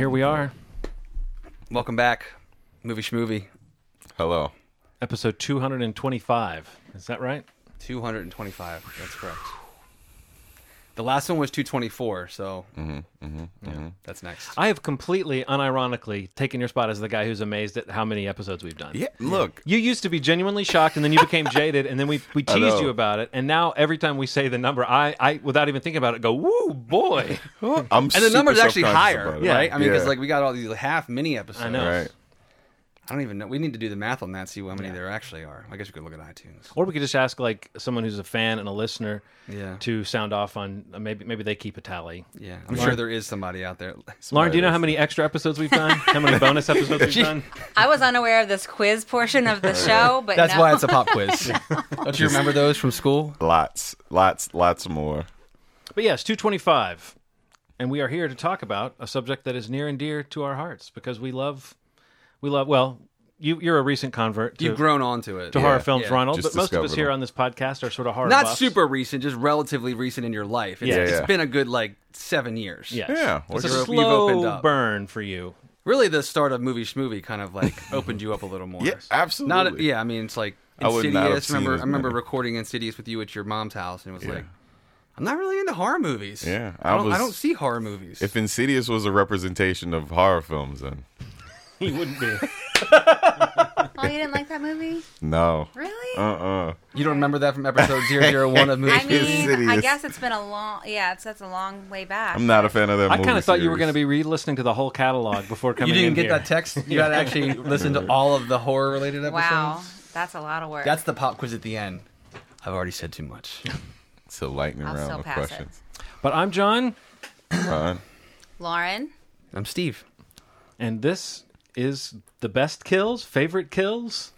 here we are, Welcome back, movie schmovie. Hello. episode 225. Is that right? 225. That's correct. The last one was 224, so Mm-hmm, yeah, that's next. I have completely, unironically, taken your spot as the guy who's amazed at how many episodes we've done. Yeah, look. You used to be genuinely shocked, and then you became jaded, and then we, we teased you about it, and now every time we say the number, I, I without even thinking about it, go, "Woo, boy!" I'm and the super number's actually higher, about. Yeah. right? I mean, because Yeah. like we got all these half mini episodes. I know. Right. I don't even know. We need to do the math on that, see how many there actually are. I guess we could look at iTunes. Or we could just ask like someone who's a fan and a listener Yeah. to sound off on uh, maybe maybe they keep a tally. Yeah, I'm sure there is somebody out there. Lauren, do you know how many extra episodes we've done? how many bonus episodes we've done? I was unaware of this quiz portion of the show, but That's no. why it's a pop quiz. Don't you remember those from school? Lots, lots, lots more. But yes, 225. And we are here to talk about a subject that is near and dear to our hearts because we love, we love, well, you, you're a recent convert to, You've grown onto it. to horror films, yeah. Ronald, Just but most of us discovered here them. on this podcast are sort of horror Not buffs. super recent, just relatively recent in your life. It's, Yeah. it's Yeah. been a good like seven years. Yes. Yeah, It's a slow up. burn for you. Really, the start of movie schmovie kind of like opened you up a little more. Yeah, absolutely. Not yeah. I mean, it's like I would not have Insidious. seen Remember, I remember recording Insidious with you at your mom's house, and it was Yeah. like, I'm not really into horror movies. Yeah, I I don't, I don't see horror movies. If Insidious was a representation of horror films, then He wouldn't be. Oh, you didn't like that movie? no. Really? Uh-uh. you don't remember that from episode 001 of movie I schmovie? mean, I Insidious. guess it's been a long. Yeah, it's that's a long way back. I'm not a fan of that I movie kind of thought you were going to be re-listening to the whole catalog before coming. You coming didn't in get here. that text. You got to actually listen to all of the horror related episodes. Wow, that's a lot of work. That's the pop quiz at the end. I've already said too much. It's a lightning I'll round still of pass it. questions. But I'm John, Ron? Lauren. I'm Steve. and this is the best kills, favorite kills.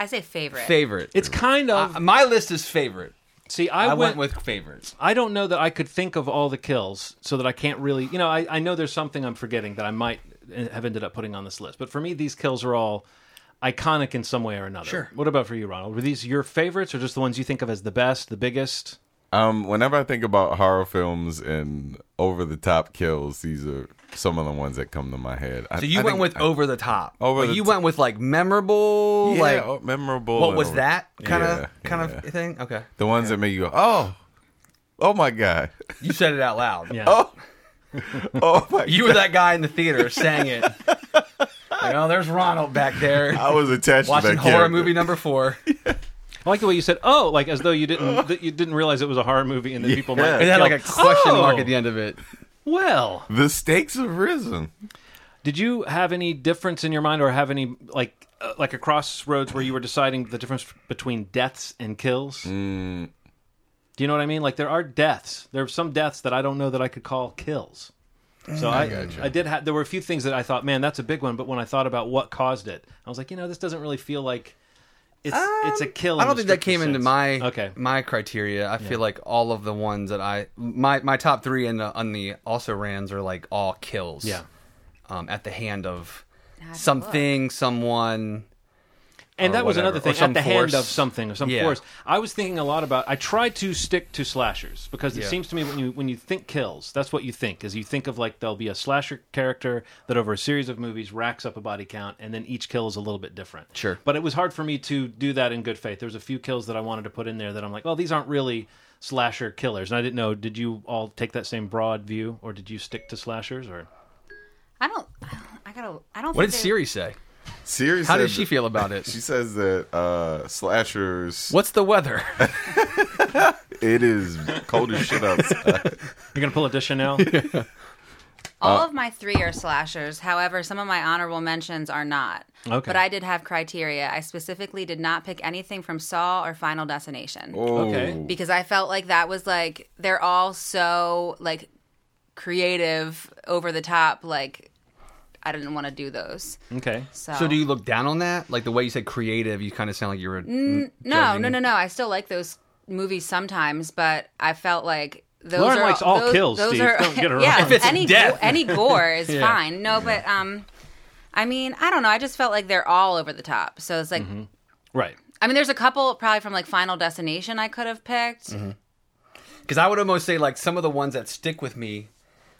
I say favorite. Favorite. It's kind of Uh, my list is favorite. see. I, I, went, went with favorites. I don't know that I could think of all the kills, so that I can't really. You know, I, I know there's something I'm forgetting that I might have ended up putting on this list. But for me, these kills are all iconic in some way or another. Sure. What about for you, Ronald? Were these your favorites, or just the ones you think of as the best, the biggest? Um, whenever I think about horror films and over the top kills, these are some of the ones that come to my head. I- So you I went with I- over the top. Over Like, the you t- went with like memorable, yeah, like oh, memorable. what was over- that kind of Yeah, kind yeah. of thing? Okay, The ones that make you go, oh, oh my god, you said it out loud. Yeah. oh, oh my. You were that guy in the theater saying it. Like, oh, there's Ronald back there I was attached watching to that horror character. movie number four. I like the way you said, "Oh," like as though you didn't that you didn't realize it was a horror movie, and then people might. Yeah. It had like a question Oh! mark at the end of it. Well, The stakes have risen. Did you have any difference in your mind, or have any like uh, like a crossroads where you were deciding the difference between deaths and kills? Mm. Do you know what I mean? Like there are deaths. There are some deaths that I don't know that I could call kills. So I, I, did. have there were a few things that I thought, man, that's a big one. But when I thought about what caused it, I was like, you know, this doesn't really feel like it's it's a kill. Um, I don't think that strictest came into my okay. my criteria. I feel like all of the ones that I my my top three in the on the also rans are like all kills. Yeah. Um, at the hand of Had to something, someone. And or that was whatever, another thing. At the hand of something, or some Yeah. force. I was thinking a lot about. I tried to stick to slashers because it Yeah. seems to me when you when you think kills, that's what you think. Is you think of like there'll be a slasher character that over a series of movies racks up a body count, and then each kill is a little bit different. Sure. But it was hard for me to do that in good faith. There was a few kills that I wanted to put in there that I'm like, oh, these aren't really slasher killers. And I didn't know. Did you all take that same broad view, or did you stick to slashers? Or I don't. I gotta. I don't. What think did they- Siri say? Siri How said did she feel about it? She says that uh, slashers. What's the weather? It is cold as shit outside. you're gonna pull a Chanel? All of my three are slashers. However, some of my honorable mentions are not. Okay. But I did have criteria. I specifically did not pick anything from Saw or Final Destination. Oh. Okay. because I felt like that was like they're all so like creative, over the top. Like I didn't want to do those. okay. So, so do you look down on that? Like the way you said creative, you kind of sound like you were. no, no, no, no. I still like those movies sometimes, but I felt like those Lauren are likes all those, kills, Those Steve. are Don't get her yeah. wrong. If it's any death. go- any gore is Yeah. fine. No, but um, I mean, I don't know. I just felt like they're all over the top. So it's like. Mm-hmm. Right. I mean, there's a couple probably from like Final Destination I could have picked. Because I would almost say like some of the ones that stick with me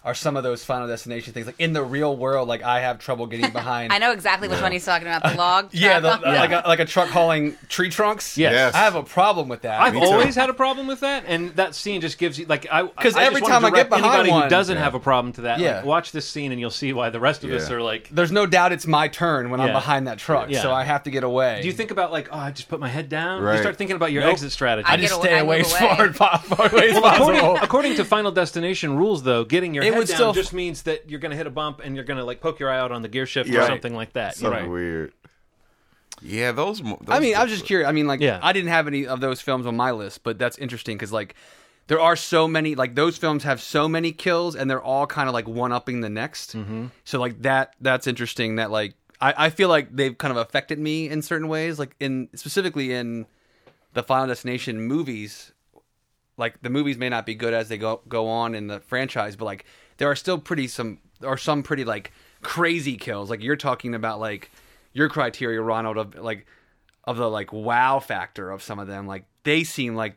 are some of those Final Destination things. Like in the real world, like I have trouble getting behind. I know exactly which one he's talking about. The log. Yeah, the, truck. like a like a truck hauling tree trunks. Yes. Yes. I have a problem with that. I've Me too. always had a problem with that, and that scene just gives you like I- because every just time I get behind anybody one- who doesn't Yeah. have a problem to that, Yeah. like, watch this scene and you'll see why the rest of us are like. There's no doubt it's my turn when I'm behind that truck, Yeah. so I have to get away. Do you think about like, oh, I just put my head down? Right. You start thinking about your Nope. exit strategy. I I just stay away- I away as away. far, far, far away as Well, according, possible. according to Final Destination rules, though, getting your It head would down still- just means that you're going to hit a bump and you're going to like poke your eye out on the gear shift Yeah. or something like that. you Something know? weird. Yeah, those. mo- I mean, I was just curious. I mean, like, Yeah. I didn't have any of those films on my list, but that's interesting because, like, there are so many. Like, those films have so many kills, and they're all kind of like one upping the next. Mm-hmm. So, like that, that's interesting. That like, I, I feel like they've kind of affected me in certain ways. Like in specifically in the Final Destination movies. Like the movies may not be good as they go go on in the franchise, but like there are still pretty some or some pretty like crazy kills. Like you're talking about like your criteria, Ronald, of like of the like wow factor of some of them. Like they seem like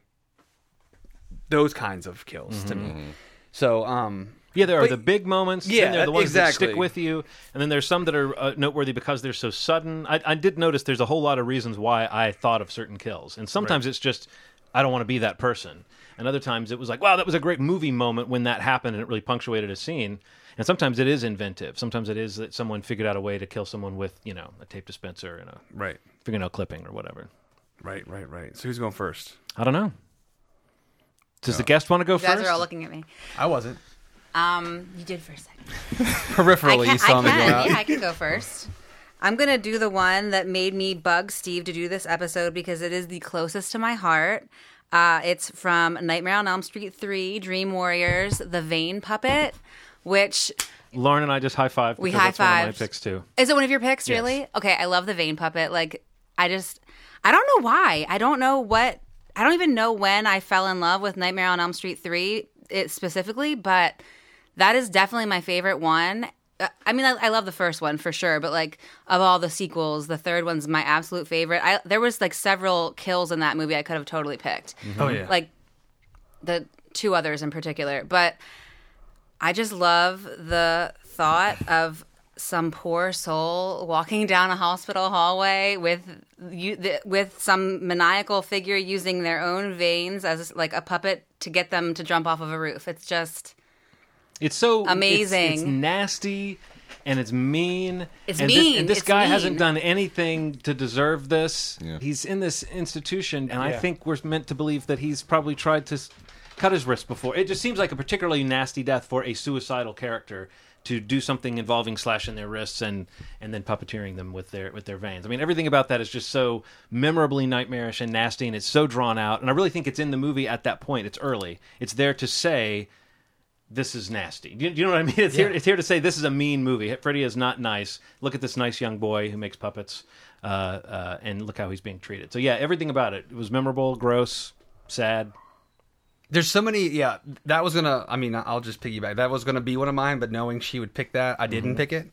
those kinds of kills to me. So um Yeah, there are But- the big moments. Yeah, then there are the ones that exactly. stick with you, and then there's some that are uh, noteworthy because they're so sudden. I, I did notice there's a whole lot of reasons why I thought of certain kills, and sometimes it's just I don't want to be that person, and other times it was like, wow, that was a great movie moment when that happened, and it really punctuated a scene. And sometimes it is inventive. Sometimes it is that someone figured out a way to kill someone with, you know, a tape dispenser and a right, fingernail clipping or whatever. right, right, right. So who's going first? I don't know. Does the guest want to go You guys first? are all looking at me. I wasn't. Um, you did for a second. Peripherally, I you can, saw I me go can. out. Yeah, I can go first. I'm gonna do the one that made me bug Steve to do this episode because it is the closest to my heart. Uh, it's from Nightmare on Elm Street 3, Dream Warriors, The Vein Puppet, which Lauren and I just high five. We one of my picks too. Is it one of your picks, Yes. really? Okay, I love the vein puppet. Like, I just, I don't know why. I don't know what, I don't even know when I fell in love with Nightmare on Elm Street 3 it, specifically, but that is definitely my favorite one. Uh, I mean, I, I love the first one for sure, but like of all the sequels, the third one's my absolute favorite. I, there was like several kills in that movie I could have totally picked Oh yeah. like the two others in particular. But I just love the thought of some poor soul walking down a hospital hallway with you the, with some maniacal figure using their own veins as like a puppet to get them to jump off of a roof. It's just It's so Amazing. It's, nasty and it's mean. It's and mean. This, and this It's guy mean. hasn't done anything to deserve this. Yeah. He's in this institution, and I think we're meant to believe that he's probably tried to cut his wrist before. It just seems like a particularly nasty death for a suicidal character to do something involving slashing their wrists and and then puppeteering them with their with their veins. I mean, everything about that is just so memorably nightmarish and nasty, and it's so drawn out. And I really think it's in the movie at that point. It's early. It's there to say this is nasty. Do you, do you know what I mean? It's here. It's here to say this is a mean movie. Freddy is not nice. Look at this nice young boy who makes puppets, uh, uh, and look how he's being treated. So yeah, everything about it, it was memorable, gross, sad. There's so many. Yeah, that was gonna. I mean, I'll just piggyback. That was gonna be one of mine, but knowing she would pick that, I Mm-hmm. didn't pick it,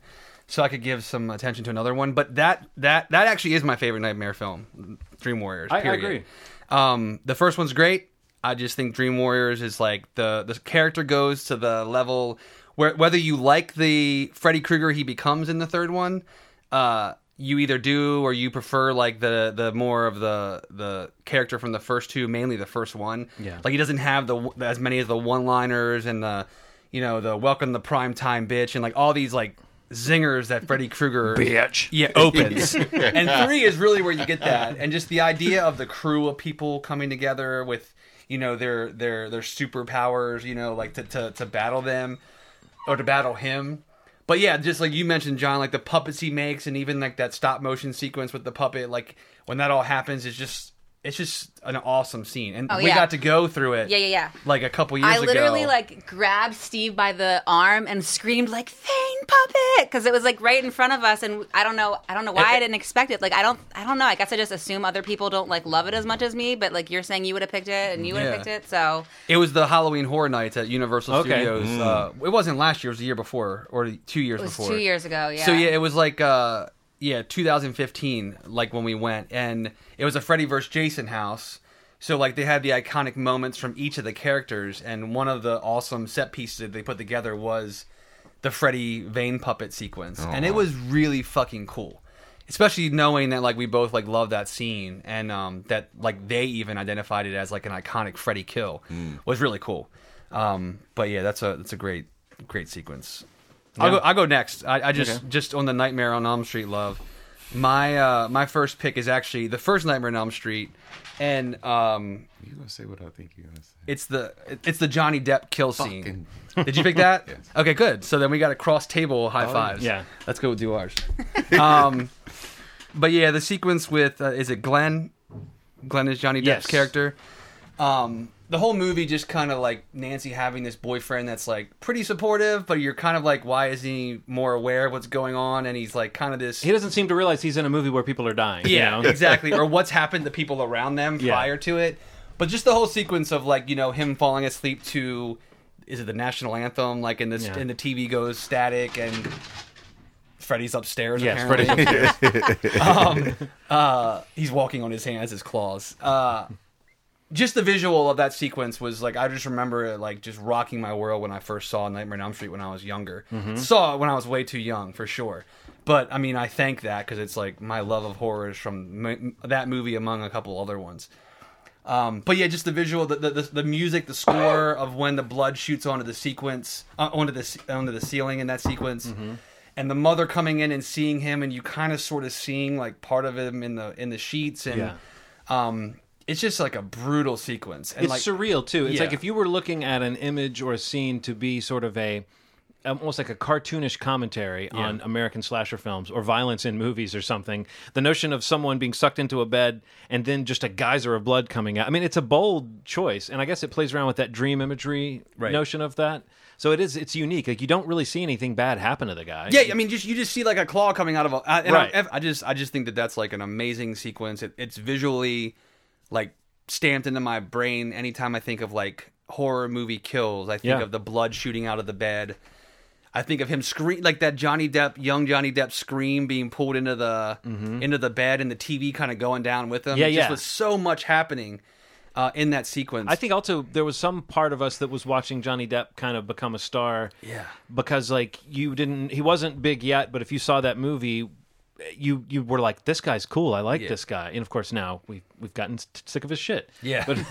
so I could give some attention to another one. But that that that actually is my favorite Nightmare film, Dream Warriors. I- I agree. Um, the first one's great. I just think Dream Warriors is like the the character goes to the level where whether you like the Freddy Krueger he becomes in the third one, uh, you either do or you prefer like the the more of the the character from the first two, mainly the first one. Yeah. like he doesn't have the as many of the one liners and the you know the welcome the prime time bitch and like all these like zingers that Freddy Krueger Bitch. yeah opens and three is really where you get that and just the idea of the crew of people coming together with you know their their their superpowers you know like to to, to battle them or to battle him. But yeah just like you mentioned john like the puppets he makes and even like that stop motion sequence with the puppet like when that all happens it's just it's just an awesome scene and Oh, we yeah. got to go through it Yeah, yeah, yeah. like a couple years I literally ago like grabbed Steve by the arm and screamed like "Thane puppet" because it was like right in front of us, and I don't know, I don't know why I didn't expect it. Like I don't, I don't know. I guess I just assume other people don't like love it as much as me. But like you're saying, you would have picked it, and you would have Yeah. picked it. So It was the Halloween Horror Nights at Universal Okay. Studios. Uh, it wasn't last year; it was the year before, or two years it was before. two years ago. Yeah. So yeah, it was like uh, yeah, 2015, like when we went, and it was a Freddy vs. Jason house. So like they had the iconic moments from each of the characters, and one of the awesome set pieces that they put together was the Freddy vein puppet sequence, and it was really fucking cool. Especially knowing that like we both like love that scene, and um, that like they even identified it as like an iconic Freddy kill was really cool. Um, but yeah, that's a that's a great great sequence. I'll go. I'll go next. I, I just Okay. just on the Nightmare on Elm Street love. My uh, my first pick is actually the first Nightmare on Elm Street, and um, You gonna say what I think you're gonna say? it's the it's the Johnny Depp kill scene. Fucking- Did you pick that? Yes. Okay, good. So then we got a cross table high fives. yeah. let's go do ours. um, but yeah, the sequence with uh, is it Glenn? Glenn is Johnny Depp's Yes. character. Um, the whole movie just kind of like Nancy having this boyfriend that's like pretty supportive, but you're kind of like, why is he more aware of what's going on? And he's like kind of this. He doesn't seem to realize he's in a movie where people are dying. you Yeah, know? exactly. Or what's happened to people around them Yeah. prior to it. But just the whole sequence of like you know him falling asleep to is it the national anthem? Like in this Yeah. and the TV goes static and Freddy's upstairs. Yes, apparently. Freddy. um, uh, he's walking on his hands, his claws. Uh, just the visual of that sequence was like I just remember it like just rocking my world when I first saw Nightmare on Elm Street when I was younger. Saw it when I was way too young for sure. But I mean, I thank that because it's like my love of horror is from m- that movie among a couple other ones. Um, but yeah, just the visual, the, the the music, the score of when the blood shoots onto the sequence, uh, onto the onto the ceiling in that sequence, and the mother coming in and seeing him, and you kind of sort of seeing like part of him in the in the sheets, and Yeah. um, it's just like a brutal sequence. And it's like, surreal too. It's Yeah. like if you were looking at an image or a scene to be sort of a um, almost like a cartoonish commentary on American slasher films or violence in movies or something. The notion of someone being sucked into a bed and then just a geyser of blood coming out. I mean, it's a bold choice, and I guess it plays around with that dream imagery Right. notion of that. So it is. It's unique. Like you don't really see anything bad happen to the guy. Yeah, I mean, just you just see like a claw coming out of a. Uh, I- And Right. I, I just I just think that that's like an amazing sequence. It, it's visually like stamped into my brain anytime I think of like horror movie kills. I think Yeah. of the blood shooting out of the bed. I think of him scream like that Johnny Depp, young Johnny Depp scream being pulled into the into the bed and the TV kind of going down with him. Mm-hmm. Yeah, just yeah. was so much happening uh, in that sequence. I think also there was some part of us that was watching Johnny Depp kind of become a star. Yeah. Because like you didn't he wasn't big yet, but if you saw that movie you you were like this guy's cool. I like Yeah. this guy. And of course now we we've gotten sick of his shit. yeah, But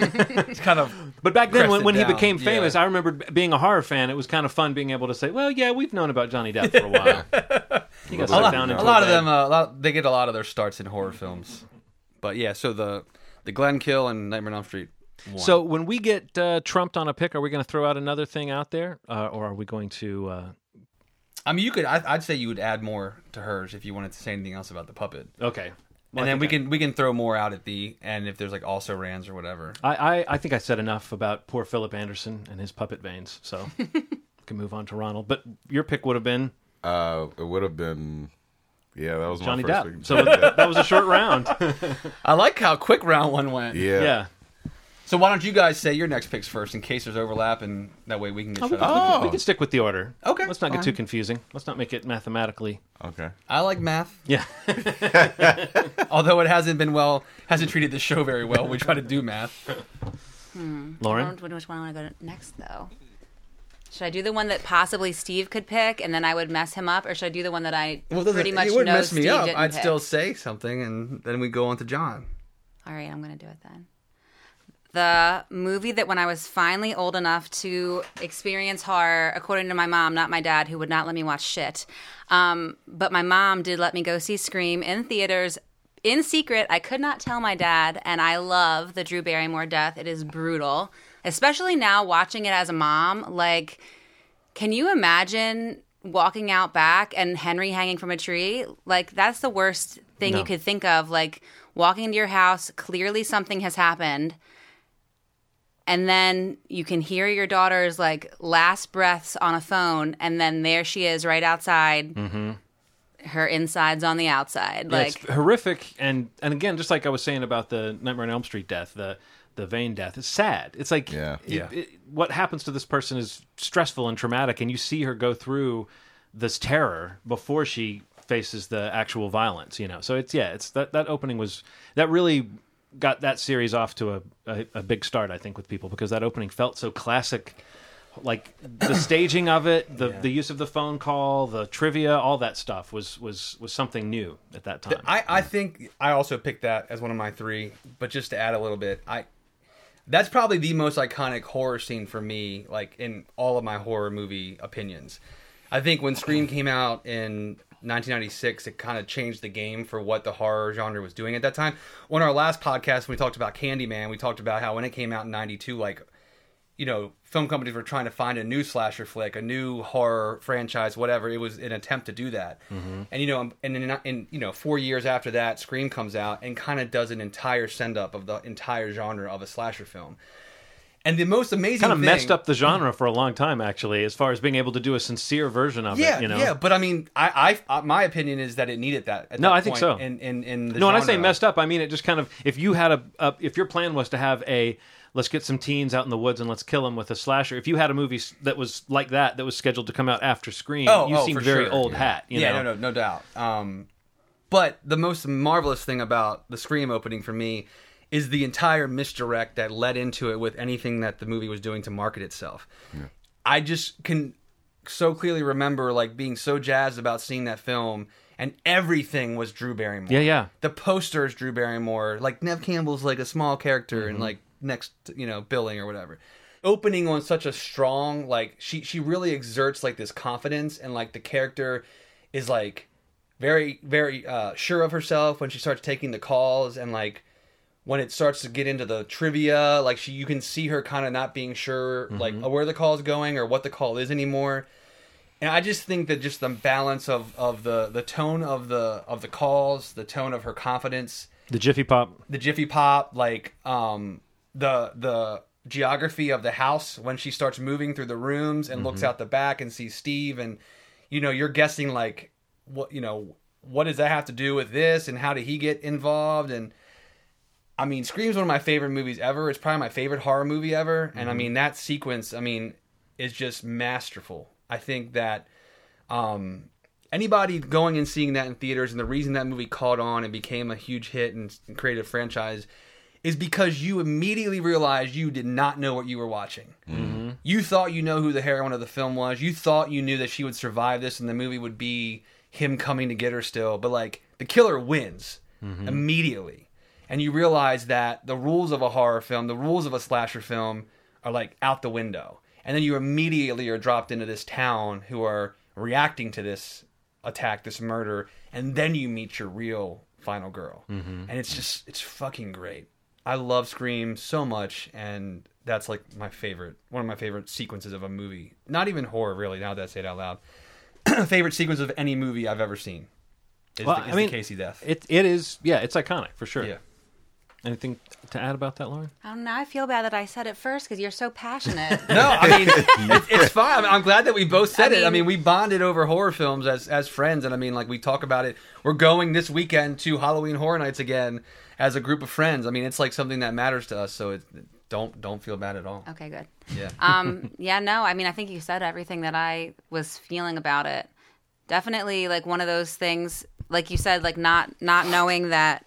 it's kind of but back then when, Crested when he became famous, yeah. I remember being a horror fan. It was kind of fun being able to say, "Well, yeah, we've known about Johnny Depp for a while." a lot, down a lot of them uh, a lot, they get a lot of their starts in horror films but yeah so the the glenn kill and nightmare on elm street one. So when we get uh, trumped on a pick, are we going to throw out another thing out there, uh, or are we going to? I mean you could I, i'd say you would add more to hers if you wanted to say anything else about the puppet Okay. Well, and then we think can we can throw more out at the and if there's like also rans or whatever I, I, I think I said enough about poor Philip Anderson and his puppet veins, so we can move on to Ronald. But your pick would have been Uh, it would have been, yeah, that was Johnny my first Depp. pick. So that was a short round. i like how quick round one went yeah, yeah. So why don't you guys say your next picks first in case there's overlap and that way we can get oh, We shut can, up. Oh. we can stick with the order. Okay, Let's not get fine. too confusing. Let's not make it mathematically. Okay. i like math Yeah. although it hasn't been well hasn't treated the show very well we try to do math hmm. Lauren? I don't know which one I want to go to next though. Should I do the one that possibly Steve could pick, and then I would mess him up, or should I do the one that I pretty much it wouldn't know mess Steve me up didn't i'd pick? still say something and then we go on to john All right, I'm going to do it then. The movie that when I was finally old enough to experience horror, according to my mom, not my dad, who would not let me watch shit. Um, but my mom did let me go see Scream in theaters in secret. I could not tell my dad, and I love the Drew Barrymore death. It is brutal, especially now watching it as a mom. Like, can you imagine walking out back and Henry hanging from a tree? Like that's the worst thing No. you could think of. Like walking into your house, clearly something has happened. And then you can hear your daughter's like last breaths on a phone, and then there she is right outside. Mm-hmm. Her insides on the outside. Yeah, Like it's horrific, and and again, just like I was saying about the Nightmare on Elm Street death, the the vein death, is sad. It's like Yeah. it- Yeah. it- what happens to this person is stressful and traumatic, and you see her go through this terror before she faces the actual violence. You know, so it's yeah, it's that that opening was that really got that series off to a, a, a big start. I think with people because that opening felt so classic. Like the staging of it, the the use of the phone call, the trivia, all that stuff was was was something new at that time. I, I think I also picked that as one of my three, but just to add a little bit, I that's probably the most iconic horror scene for me, like in all of my horror movie opinions. I think when Scream came out in 1996, it kind of changed the game for what the horror genre was doing at that time. On our last podcast, when we talked about Candyman, we talked about how when it came out in 92, like, you know, film companies were trying to find a new slasher flick, a new horror franchise, whatever. It was an attempt to do that. Mm-hmm. And, you know, and in, in, you know, four years after that, Scream comes out and kind of does an entire send up of the entire genre of a slasher film. And the most amazing kind of thing, messed up the genre for a long time, actually, as far as being able to do a sincere version of yeah, it. You know, yeah, but I mean, I, I, my opinion is that it needed that. At No, that I think so. In, in, in the no, when I say messed up, I mean it just kind of if you had a, a if your plan was to have a let's get some teens out in the woods and let's kill them with a slasher. If you had a movie that was like that that was scheduled to come out after Scream, Oh, you oh, seem very sure. old Yeah. hat. Yeah, know? no, no, no doubt. Um, but the most marvelous thing about the Scream opening for me is the entire misdirect that led into it with anything that the movie was doing to market itself. I just can so clearly remember like being so jazzed about seeing that film and everything was Drew Barrymore. Yeah, yeah. The posters Drew Barrymore. Like Neve Campbell's like a small character Mm-hmm. and like next, you know, billing or whatever. Opening on such a strong like she she really exerts like this confidence and like the character is like very very uh sure of herself when she starts taking the calls and like when it starts to get into the trivia like she you can see her kind of not being sure like where the call is going or what the call is anymore. And I just think that just the balance of, of the, the tone of the of the calls, the tone of her confidence, The Jiffy Pop. the Jiffy Pop, like um the the geography of the house when she starts moving through the rooms and looks out the back and sees Steve and you know you're guessing like what you know what does that have to do with this and how did he get involved? And I mean Scream's one of my favorite movies ever. It's probably my favorite horror movie ever and I mm-hmm. mean that sequence I mean is just masterful. I think that um anybody going and seeing that in theaters and the reason that movie caught on and became a huge hit and, and created a franchise is because you immediately realized you did not know what you were watching. Mm-hmm. You thought you know who the heroine of the film was. You thought you knew that she would survive this and the movie would be him coming to get her still. But like the killer wins mm-hmm. immediately. And you realize that the rules of a horror film, the rules of a slasher film are like out the window. And then you immediately are dropped into this town who are reacting to this attack, this murder, and then you meet your real final girl. Mm-hmm. And it's just it's fucking great. I love Scream so much and that's like my favorite one of my favorite sequences of a movie. Not even horror really, now that I say it out loud. favorite sequence of any movie I've ever seen. Is, Well, the, is I mean, the Casey death. It it is yeah, it's iconic for sure. yeah. Anything to add about that, Lauren? I don't know. I feel bad that I said it first because you're so passionate. No, I mean it's, it's fine. I'm, I'm glad that we both said I it. I mean, mean- we bonded over horror films as as friends, and I mean, like we talk about it. We're going this weekend to Halloween Horror Nights again as a group of friends. I mean, it's like something that matters to us. So it, don't don't feel bad at all. okay, good. Yeah. um yeah no i mean i think you said everything that i was feeling about it definitely like one of those things like you said like not not knowing that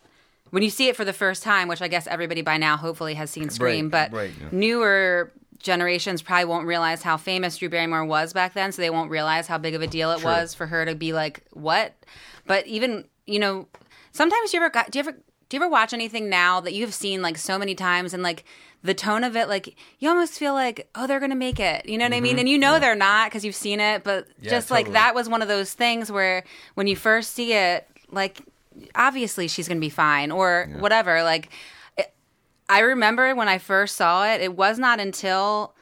when you see it for the first time which i guess everybody by now hopefully has seen scream Right, but right, newer generations probably won't realize how famous drew barrymore was back then so they won't realize how big of a deal it was for her to be like what? But even you know sometimes you ever got do you ever do you ever watch anything now that you've seen like so many times and like the tone of it like you almost feel like oh they're gonna make it. You know what i mean? And you know they're not because you've seen it but Yeah, just totally. like that was one of those things where when you first see it like obviously she's gonna be fine or whatever like it, i remember when i first saw it it was not until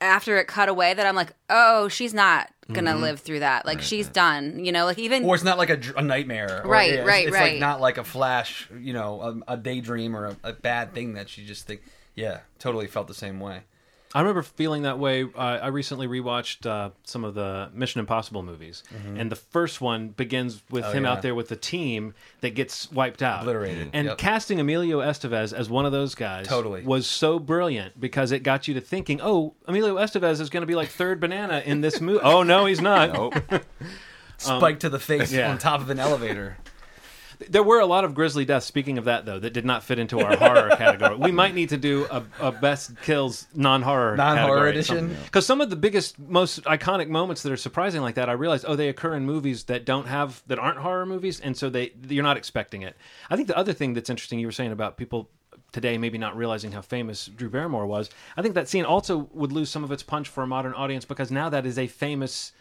after it cut away that i'm like oh she's not gonna mm-hmm. live through that like she's done you know like even or it's not like a, a nightmare. Or, Right, yeah, it's- right, it's, right. like not like a flash, you know, a, a daydream or a, a bad thing that she just think. Yeah, totally felt the same way. I remember feeling that way. Uh, I recently rewatched uh, some of the Mission Impossible movies, and the first one begins with him Mm-hmm. Oh, yeah. out there with the team that gets wiped out, Obliterated. And Yep. casting Emilio Estevez as one of those guys Totally. was so brilliant because it got you to thinking, "Oh, Emilio Estevez is going to be like third banana in this movie." oh no, he's not. Nope. Spike to the face Um, yeah. on top of an elevator. There were a lot of grisly deaths. Speaking of that, though, that did not fit into our horror category. We might need to do a, a best kills non-horror Non-horror edition? Because some of the biggest, most iconic moments that are surprising like that, I realized, oh, they occur in movies that don't have that aren't horror movies, and so they you're not expecting it. I think the other thing that's interesting, you were saying about people today maybe not realizing how famous Drew Barrymore was. I think that scene also would lose some of its punch for a modern audience because now that is a famous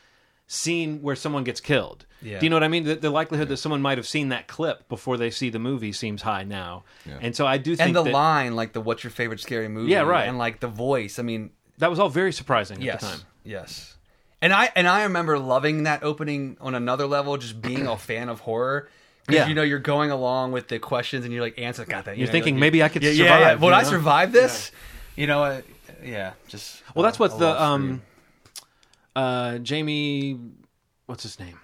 scene where someone gets killed. Yeah. Do you know what I mean? The, the likelihood that someone might have seen that clip before they see the movie seems high now. And so I do think and the that, line, like the "What's your favorite scary movie?" Yeah, right. And like the voice. I mean, that was all very surprising yes, at the time. yes. And I and I remember loving that opening on another level, just being a fan of horror. Because Yeah. you know you're going along with the questions and you're like answer got that. you You're know, thinking like, maybe I could yeah, survive. Yeah, yeah. Would you I know? survive this? You know, uh, yeah. Just Well, that's what the love um, uh, Jamie, what's his name?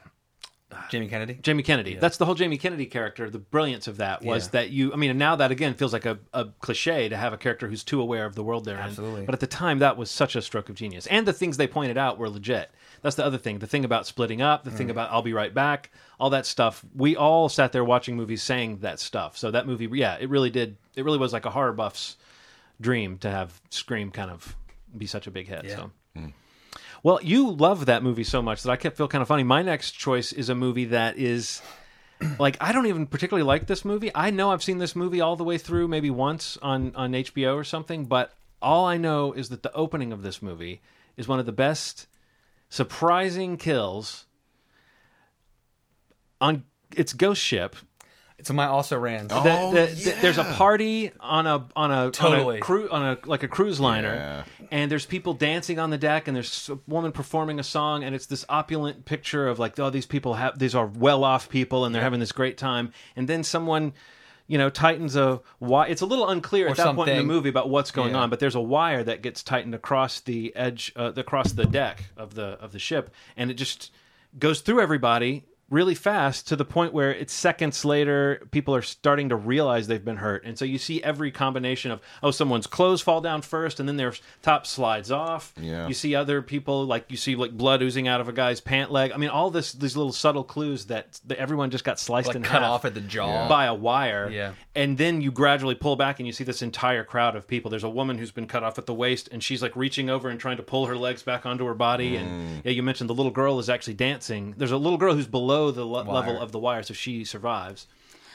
Jamie Kennedy. Jamie Kennedy. That's the whole Jamie Kennedy character. The brilliance of that was Yeah. that you. I mean, now that again feels like a, a cliche to have a character who's too aware of the world they're in. Absolutely. But at the time, that was such a stroke of genius. And the things they pointed out were legit. That's the other thing. The thing about splitting up. The Mm. thing about I'll be right back. All that stuff. We all sat there watching movies saying that stuff. So that movie, yeah, it really did. It really was like a horror buff's dream to have Scream kind of be such a big hit. Yeah. So. Well, you love that movie so much that I kept feel kind of funny. My next choice is a movie that is like I don't even particularly like this movie. I know I've seen this movie all the way through, maybe once on on HBO or something, but all I know is that the opening of this movie is one of the best surprising kills on its ghost ship It's my also ran. Oh, that, that- that yeah. there's a party on a on a Totally. on a, cru- on a like a cruise liner, Yeah. and there's people dancing on the deck, and there's a woman performing a song, and it's this opulent picture of like, oh, these people have these are well off people, and they're having this great time, and then someone. You know, tightens a why. It's a little unclear Or at that point in the movie about what's going Yeah. on, but there's a wire that gets tightened across the edge, uh, across the deck of the of the ship, and it just goes through everybody really fast to the point where it's seconds later people are starting to realize they've been hurt and so you see every combination of oh someone's clothes fall down first and then their top slides off Yeah. you see other people like you see like blood oozing out of a guy's pant leg i mean all this these little subtle clues that, that everyone just got sliced like in cut half off at the jaw. by a wire. Yeah. And then you gradually pull back and you see this entire crowd of people. There's a woman who's been cut off at the waist and she's like reaching over and trying to pull her legs back onto her body. Mm. And yeah, you mentioned the little girl is actually dancing. There's a little girl who's below the le- Wire. level of the wire, so she survives.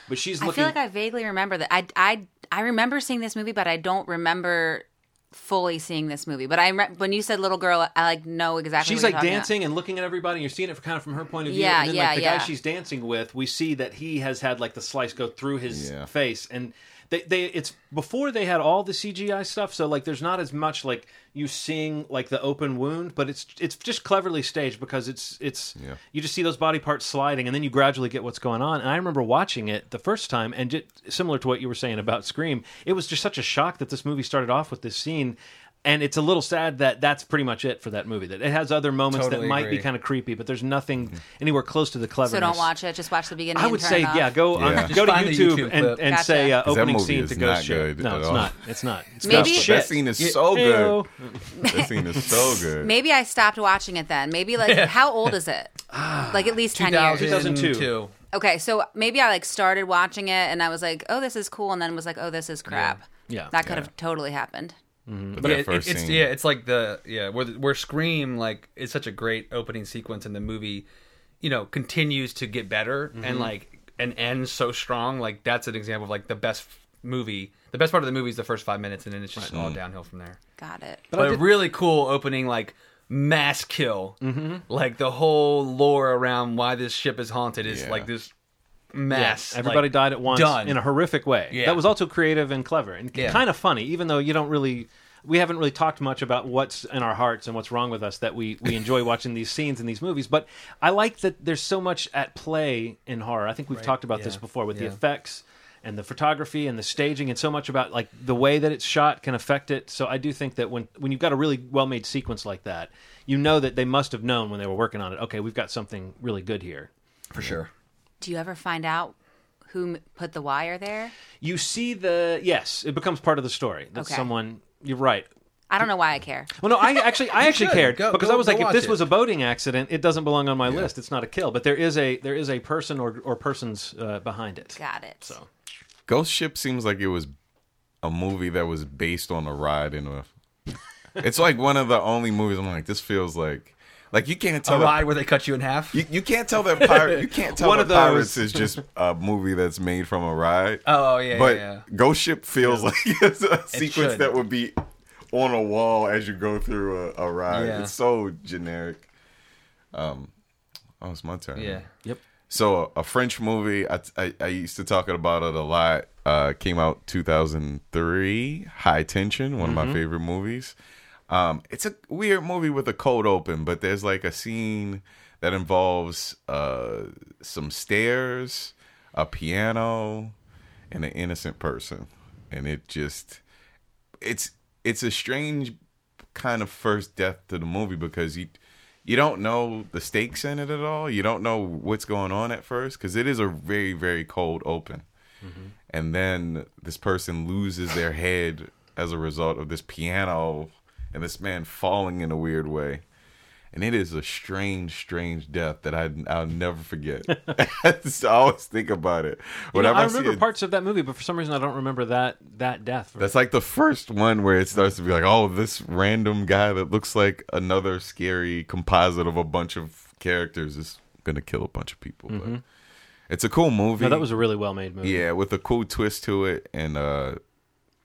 But she's I looking. feel like I vaguely remember that. I I I remember seeing this movie, but I don't remember fully seeing this movie. But I re- when you said little girl, I like know exactly. She's what like you're talking about. dancing and looking at everybody. And you're seeing it kind of from her point of view. Yeah, and then yeah, like the yeah. guy she's dancing with, we see that he has had like the slice go through his Yeah. face, and they, they it's before they had all the CGI stuff. So like, there's not as much like you seeing like the open wound, but it's it's just cleverly staged because it's it's Yeah. you just see those body parts sliding, and then you gradually get what's going on. And I remember watching it the first time, and just, similar to what you were saying about Scream, it was just such a shock that this movie started off with this scene. And it's a little sad that that's pretty much it for that movie. That it has other moments Totally that might agree. be kind of creepy, but there's nothing anywhere close to the cleverness. So don't watch it. Just watch the beginning. I and would turn say, it off. yeah, go Yeah. on, go to YouTube, YouTube and, and Gotcha. say uh, 'Cause that opening movie scene is to Ghost Ship. good No, it's all. not. It's not. It's Maybe- not That scene is so good. That scene is so good. Maybe I stopped watching it then. Maybe like how old is it? like at least ten years. 2002. Okay, so maybe I like started watching it and I was like, oh, this is cool, and then was like, oh, this is crap. Yeah. that could Yeah. have totally happened. But But that it, it's scene, yeah, it's like the yeah where where Scream like is such a great opening sequence and the movie, you know, continues to get better Mm-hmm. and like and ends so strong. Like that's an example of like the best movie. The best part of the movie is the first five minutes, and then it's just all downhill from there. Got it. But, a really cool opening, like mass kill. Mm-hmm. Like the whole lore around why this ship is haunted is Yeah. like this mass. Everybody like, died at once Done in a horrific way. Yeah. That was also creative and clever and Yeah. kind of funny, even though you don't really. We haven't really talked much about what's in our hearts and what's wrong with us that we, we enjoy watching these scenes in these movies. But I like that there's so much at play in horror. I think we've talked about this before with the effects and the photography and the staging and so much about like the way that it's shot can affect it. So I do think that when when you've got a really well made sequence like that, you know that they must have known when they were working on it. Okay, we've got something really good here. for sure. Do you ever find out who put the wire there? You see the yes, it becomes part of the story. That Okay. someone. You're right. I don't know why I care. Well, no, I actually, I actually should. cared Go- because go- I was like, if this it. was a boating accident, it doesn't belong on my list. It's not a kill, but there is a there is a person or or persons uh, behind it. Got it. So Ghost Ship seems like it was a movie that was based on a ride in a. It's like one of the only movies I'm like, this feels like, like you can't A tell. that- ride where they cut you in half. You, you can't tell that pirate. You can't tell One that of those. Pirates is just a movie that's made from a ride. Oh, yeah, but yeah, Ghost Ship feels like it's a sequence should. that would be on a wall as you go through a, a ride. Yeah. It's so generic. Um, oh, it's my turn. yeah. yep. So a French movie. I, I I used to talk about it a lot. Uh, came out 2003. High Tension, one of my favorite movies. Um, it's a weird movie with a cold open, but there's like a scene that involves uh, some stairs, a piano, and an innocent person, and it just it's it's a strange kind of first death to the movie because you you don't know the stakes in it at all. You don't know what's going on at first because it is a very very cold open, and then this person loses their head as a result of this piano and this man falling in a weird way. And it is a strange, strange death that I I'll never forget. I always think about it. You know, I remember it- parts of that movie, but for some reason I don't remember that that death. That's like the first one where it starts to be like, oh, this random guy that looks like another scary composite of a bunch of characters is gonna kill a bunch of people. But it's a cool movie. no, that was a really well made movie. yeah, with a cool twist to it, and uh,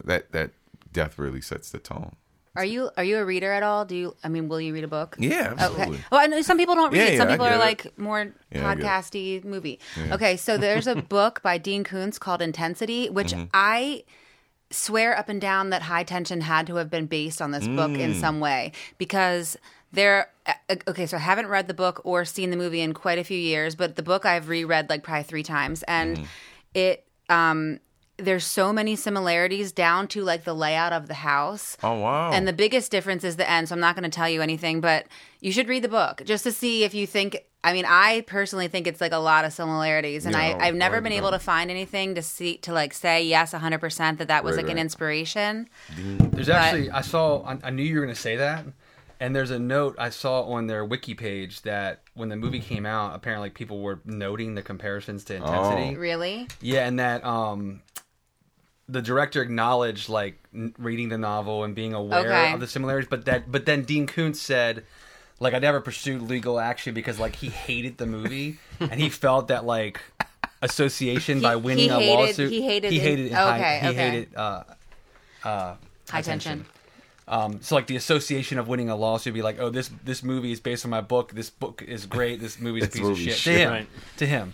that that death really sets the tone. Are you are you a reader at all? Do you? I mean, will you read a book? Yeah, absolutely. Okay. Well, I know some people don't read. Yeah, yeah, some people are it. like more Yeah, podcasty movie. Okay, so there's a book by Dean Koontz called Intensity, which Mm-hmm. I swear up and down that High Tension had to have been based on this book in Mm. some way because there. uh, Okay, so I haven't read the book or seen the movie in quite a few years, but the book I've reread like probably three times, and Mm-hmm. it. um there's so many similarities down to like the layout of the house. Oh wow! And the biggest difference is the end. So I'm not going to tell you anything, but you should read the book just to see if you think. I mean, I personally think it's like a lot of similarities, and Yeah, I, I've never right, been right. able to find anything to see to like say yes 100 percent that that was Right, like an inspiration. There's actually I saw I, I knew you were going to say that, and there's a note I saw on their wiki page that when the movie came out, apparently people were noting the comparisons to Intensity. Really? Yeah, and that um, the director acknowledged like n- reading the novel and being aware Okay. of the similarities, but that but then Dean Koontz said. Like I never pursued legal action because like he hated the movie and he felt that like association by winning a hated- lawsuit. he hated He in- hated. high- okay, he okay. hated. Uh, uh, High tension. um, so like the association of winning a lawsuit would be like, oh, this this movie is based on my book. This book is great. This movie's a This piece of shit. shit. To him, Right. to him.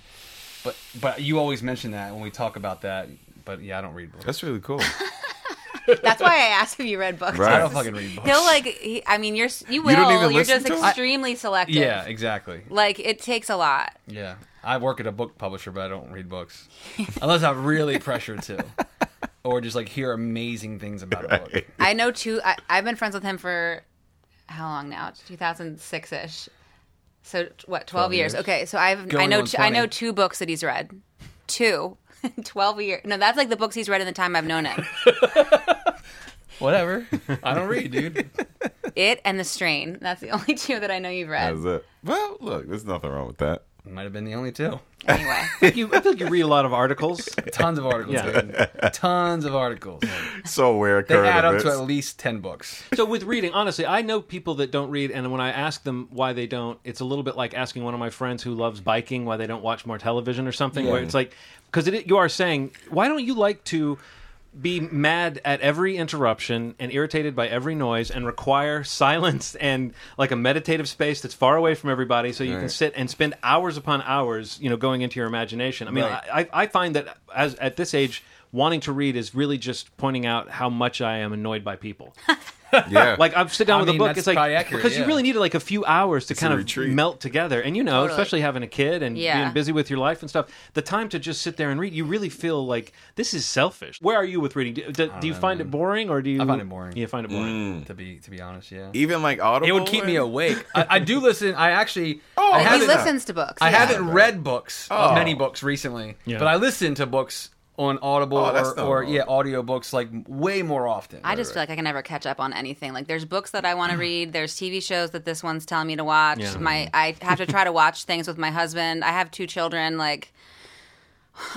But but you always mention that when we talk about that. But yeah, I don't read books. That's really cool. That's why I asked if you read books. Right. I don't fucking read books. He'll like. He, I mean, you're you will. don't even you're listen just to 'em? extremely selective. Yeah, exactly. Like it takes a lot. Yeah, I work at a book publisher, but I don't read books unless I'm really pressured to, or just like hear amazing things about a book. I know two. I, I've been friends with him for how long now? 2006 ish. So what? 12, 12 years. years. Okay, so I've I Going know on two, I know two books that he's read. Two. 12 years. No, that's like the books he's read in the time I've known him. Whatever. I don't read, dude. It and The Strain. That's the only two that I know you've read. That's it. Well, look, there's nothing wrong with that. Might have been the only two. Anyway. You, I think you read a lot of articles. Tons of articles. Yeah. dude. Tons of articles. So where They current add up to at least ten books. So with reading, honestly, I know people that don't read, and when I ask them why they don't, it's a little bit like asking one of my friends who loves biking why they don't watch more television or something. Where it's like, because it, you are saying, why don't you like to be mad at every interruption and irritated by every noise and require silence and like a meditative space that's far away from everybody so you can sit and spend hours upon hours you know going into your imagination. I mean Right. I, I find that as at this age wanting to read is really just pointing out how much i am annoyed by people yeah, like I've sit down I with a book. It's like accurate, because you really need like a few hours to a kind of retreat. melt together, and you know, Totally. especially having a kid and Yeah. being busy with your life and stuff. The time to just sit there and read, you really feel like this is selfish. Where are you with reading? Do, do, do you know, find man. it boring, or do you? I find it boring. You find it boring. Mm. To be to be honest, yeah. even like Audible. It would keep me awake. I, I do listen. I actually. Oh, I he he haven't, listens to books. I yeah. haven't read books, Oh. many books recently, but I listen to books on Audible Oh, or, not or yeah, audiobooks like way more often. I just feel like I can never catch up on anything. Like there's books that I want to read. There's TV shows that this one's telling me to watch. Yeah. My I have to try to watch things with my husband. I have two children. Like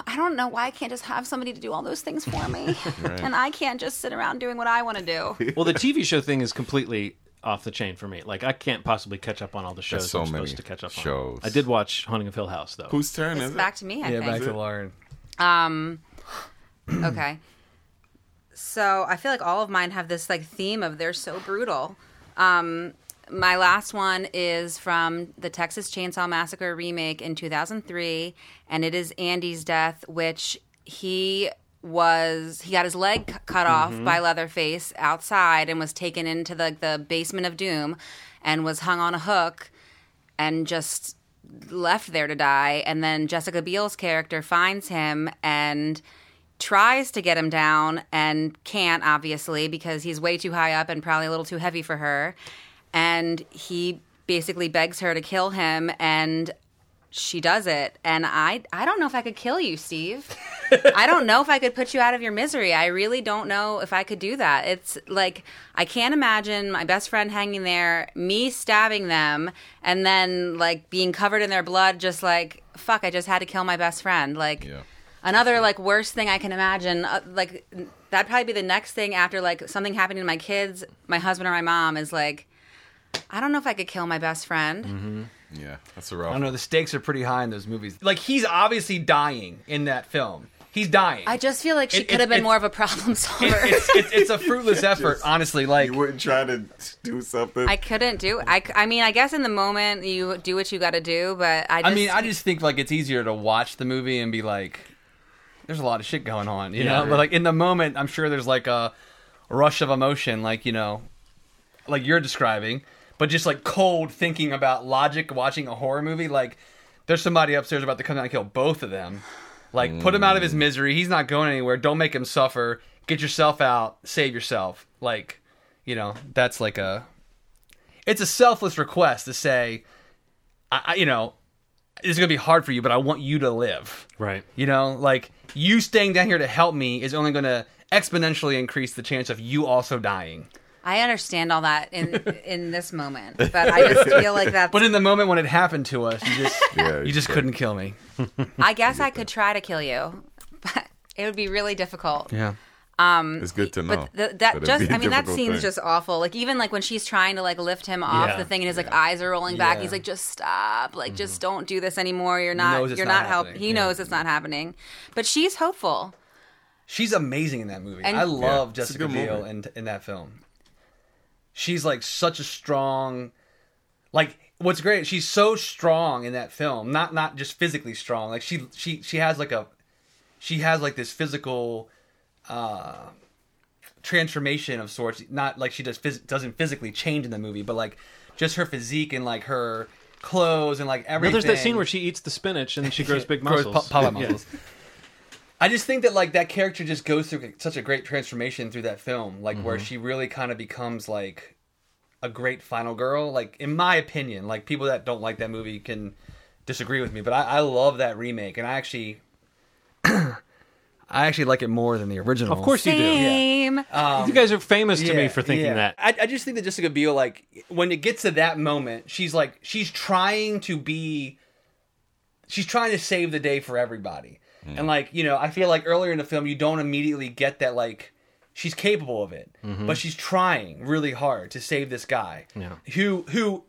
I don't know why I can't just have somebody to do all those things for me, and I can't just sit around doing what I want to do. Well, the TV show thing is completely off the chain for me. Like I can't possibly catch up on all the shows so I'm many supposed to catch up shows. on. I did watch Haunting of Hill House though. Whose turn It's is back it? to me. I yeah, think. back to Lauren. Um, okay. So I feel like all of mine have this like theme of they're so brutal. Um, my last one is from the Texas Chainsaw Massacre remake in 2003, and it is Andy's death, which he was he got his leg cut off by Leatherface outside and was taken into the the basement of doom and was hung on a hook and just left there to die. And then Jessica Biel's character finds him and tries to get him down and can't, obviously, because he's way too high up and probably a little too heavy for her. And he basically begs her to kill him and she does it. And i i don't know if i could kill you steve. I don't know if i could put you out of your misery. I really don't know if i could do that. It's like i can't imagine my best friend hanging there me stabbing them and then like being covered in their blood just like fuck i just had to kill my best friend. Like Yeah. another like worst thing i can imagine uh, like that'd probably be the next thing after like something happening to my kids my husband or my mom is like i don't know if i could kill my best friend Yeah, that's a rough. don't know. The stakes are pretty high in those movies. Like he's obviously dying in that film. He's dying. I just feel like she It- could it- have been it's- more of a problem solver. it's, it's, it's a fruitless effort, honestly. Like You wouldn't try to do something. I couldn't do. I, I mean, I guess in the moment you do what you got to do, but I. Just, I mean, I just think like it's easier to watch the movie and be like, "There's a lot of shit going on," you Yeah. know. But like in the moment, I'm sure there's like a rush of emotion, like you know, like you're describing, but just like cold thinking about logic, watching a horror movie. Like there's somebody upstairs about to come down and kill both of them. Like put him out of his mm. misery. He's not going anywhere. Don't make him suffer. Get yourself out. Save yourself. Like, you know, that's like a. It's a selfless request to say, I, I you know, it's gonna be hard for you, but I want you to live. Right. You know, like you staying down here to help me is only gonna exponentially increase the chance of you also dying. I understand all that in in this moment, but I just feel like that. But in the moment when it happened to us, you just Yeah, you just sure. couldn't kill me. I guess I could try to kill you, but it would be really difficult. Yeah. Um, it's good to know. But th- that it'd just, be mean, that difficult scene's thing. just awful. Like, even like when she's trying to like lift him off Yeah. the thing and his like eyes are rolling back, Yeah. he's like, just stop. Like, just don't do this anymore. You're not. You're not not, helping. He Yeah. knows it's not happening. But she's hopeful. She's amazing in that movie. And- I love Yeah, Jessica good Biel in in that film. She's like such a strong like what's great, she's so strong in that film. Not not just physically strong. Like she she she has like a she has like this physical uh transformation of sorts. Not like she does phys- doesn't physically change in the movie, but like just her physique and like her clothes and like everything. there's that scene where she eats the spinach and she grows big Grows muscles. Yeah. muscles. I just think that like that character just goes through such a great transformation through that film, like where Mm-hmm. she really kind of becomes like a great final girl. Like in my opinion, like people that don't like that movie can disagree with me, but I, I love that remake, and I actually, I actually like it more than the original. Of course you do. Same. you guys are famous to me for thinking yeah. that. I, I just think that Jessica Biel, like, when it gets to that moment, she's like, she's trying to be, she's trying to save the day for everybody. Mm. And, like, you know, I feel like earlier in the film, you don't immediately get that, like, she's capable of it, mm-hmm. but she's trying really hard to save this guy Yeah. who, who,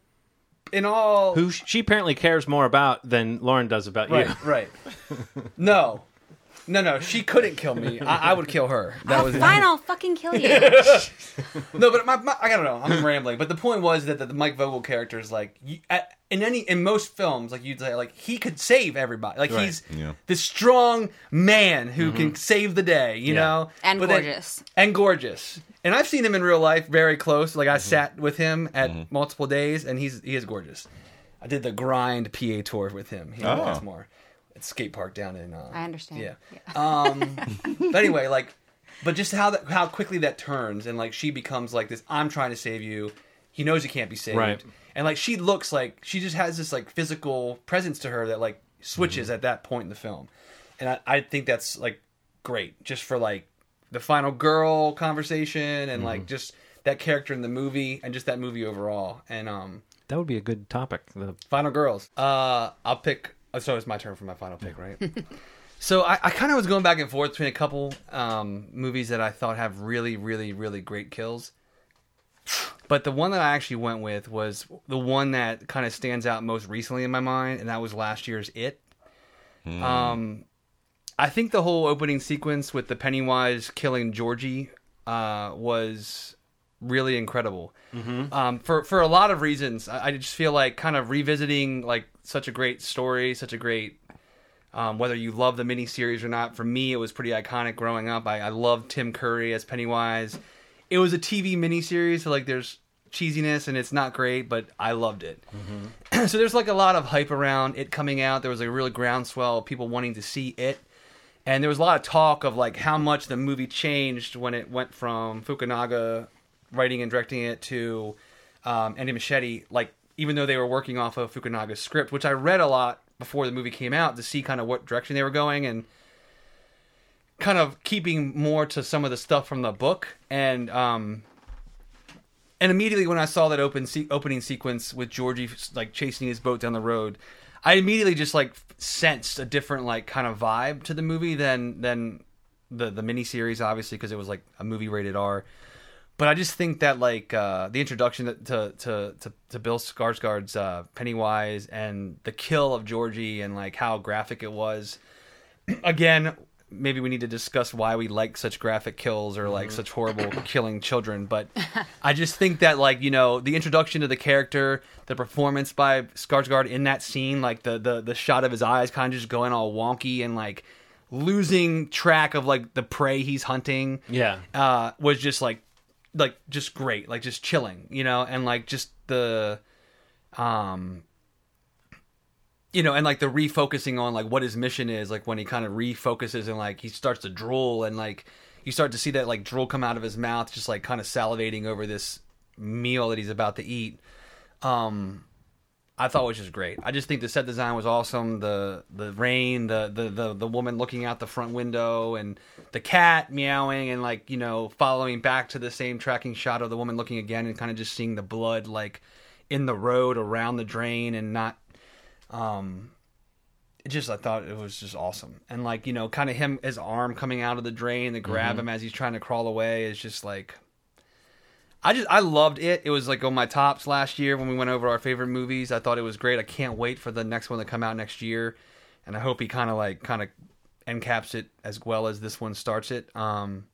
in all. Who she apparently cares more about than Lauren does about you. Right, right. No. No, no, she couldn't kill me. I, I would kill her. That oh, was Fine, I'll fucking kill you. No, but my, my, I don't know. I'm rambling. But the point was that the, the Mike Vogel character is like you, at, in any in most films, like you'd say, like he could save everybody. Like Right. he's Yeah. this strong man who mm-hmm. can save the day. You Yeah. know, And But then- gorgeous. and gorgeous. And I've seen him in real life, very close. Like I mm-hmm. sat with him at mm-hmm. multiple days, and he's he is gorgeous. I did the grind PA tour with him. He Oh. oh. more at skate park down in. Uh, I understand. yeah. Um, but anyway, like, but just how that how quickly that turns and like she becomes like this. I'm trying to save you. He knows he can't be saved. Right. And like she looks like she just has this like physical presence to her that like switches at that point in the film, and I, I think that's like great just for like the final girl conversation and like just that character in the movie and just that movie overall. And um, That would be a good topic. The final girls. Uh, I'll pick. Oh, So it's my turn for my final pick, right? so I, I kind of was going back and forth between a couple um, movies that I thought have really, really, really great kills. But the one that I actually went with was the one that kind of stands out most recently in my mind, and that was last year's It. Um, I think the whole opening sequence with the Pennywise killing Georgie uh, was really incredible. Um, for for a lot of reasons, I, I just feel like kind of revisiting like such a great story, such a great. Um, whether you love the miniseries or not, for me it was pretty iconic growing up. I, I loved Tim Curry as Pennywise. It was a TV miniseries, so like there's cheesiness and it's not great, but I loved it. so there's like a lot of hype around it coming out. There was a real groundswell of people wanting to see it. And there was a lot of talk of like how much the movie changed when it went from Fukunaga writing and directing it to um, Andy Muschietti. Like even though they were working off of Fukunaga's script, which I read a lot before the movie came out to see kind of what direction they were going and kind of keeping more to some of the stuff from the book and um and immediately when I saw that open se- opening sequence with Georgie like chasing his boat down the road, I immediately just like sensed a different like kind of vibe to the movie than than the the miniseries, obviously because it was like a movie rated R. But I just think that like uh, the introduction to to to, to Bill Skarsgård's uh, Pennywise and the kill of Georgie and like how graphic it was. Again, maybe we need to discuss why we like such graphic kills or like such horrible killing children. But I just think that like you know the introduction to the character, the performance by Skarsgård in that scene, like the the the shot of his eyes kind of just going all wonky and like losing track of like the prey he's hunting yeah, uh, was just like like just great like just chilling you know and like just the um you know and like the refocusing on like what his mission is like when he kind of refocuses and like he starts to drool and like you start to see that like drool come out of his mouth just like kind of salivating over this meal that he's about to eat. Um I thought it was just great. I just think the set design was awesome. The the rain, the the the, the woman looking out the front window, and the cat meowing, and like you know following back to the same tracking shot of the woman looking again, and kind of just seeing the blood like in the road around the drain, and not. Um, it just I thought it was just awesome, and like you know, kind of him his arm coming out of the drain to grab him as he's trying to crawl away is just like I just I loved it. It was like on my tops last year when we went over our favorite movies. I thought it was great. I can't wait for the next one to come out next year, and I hope he kind of like kind of encaps it as well as this one starts it. Um,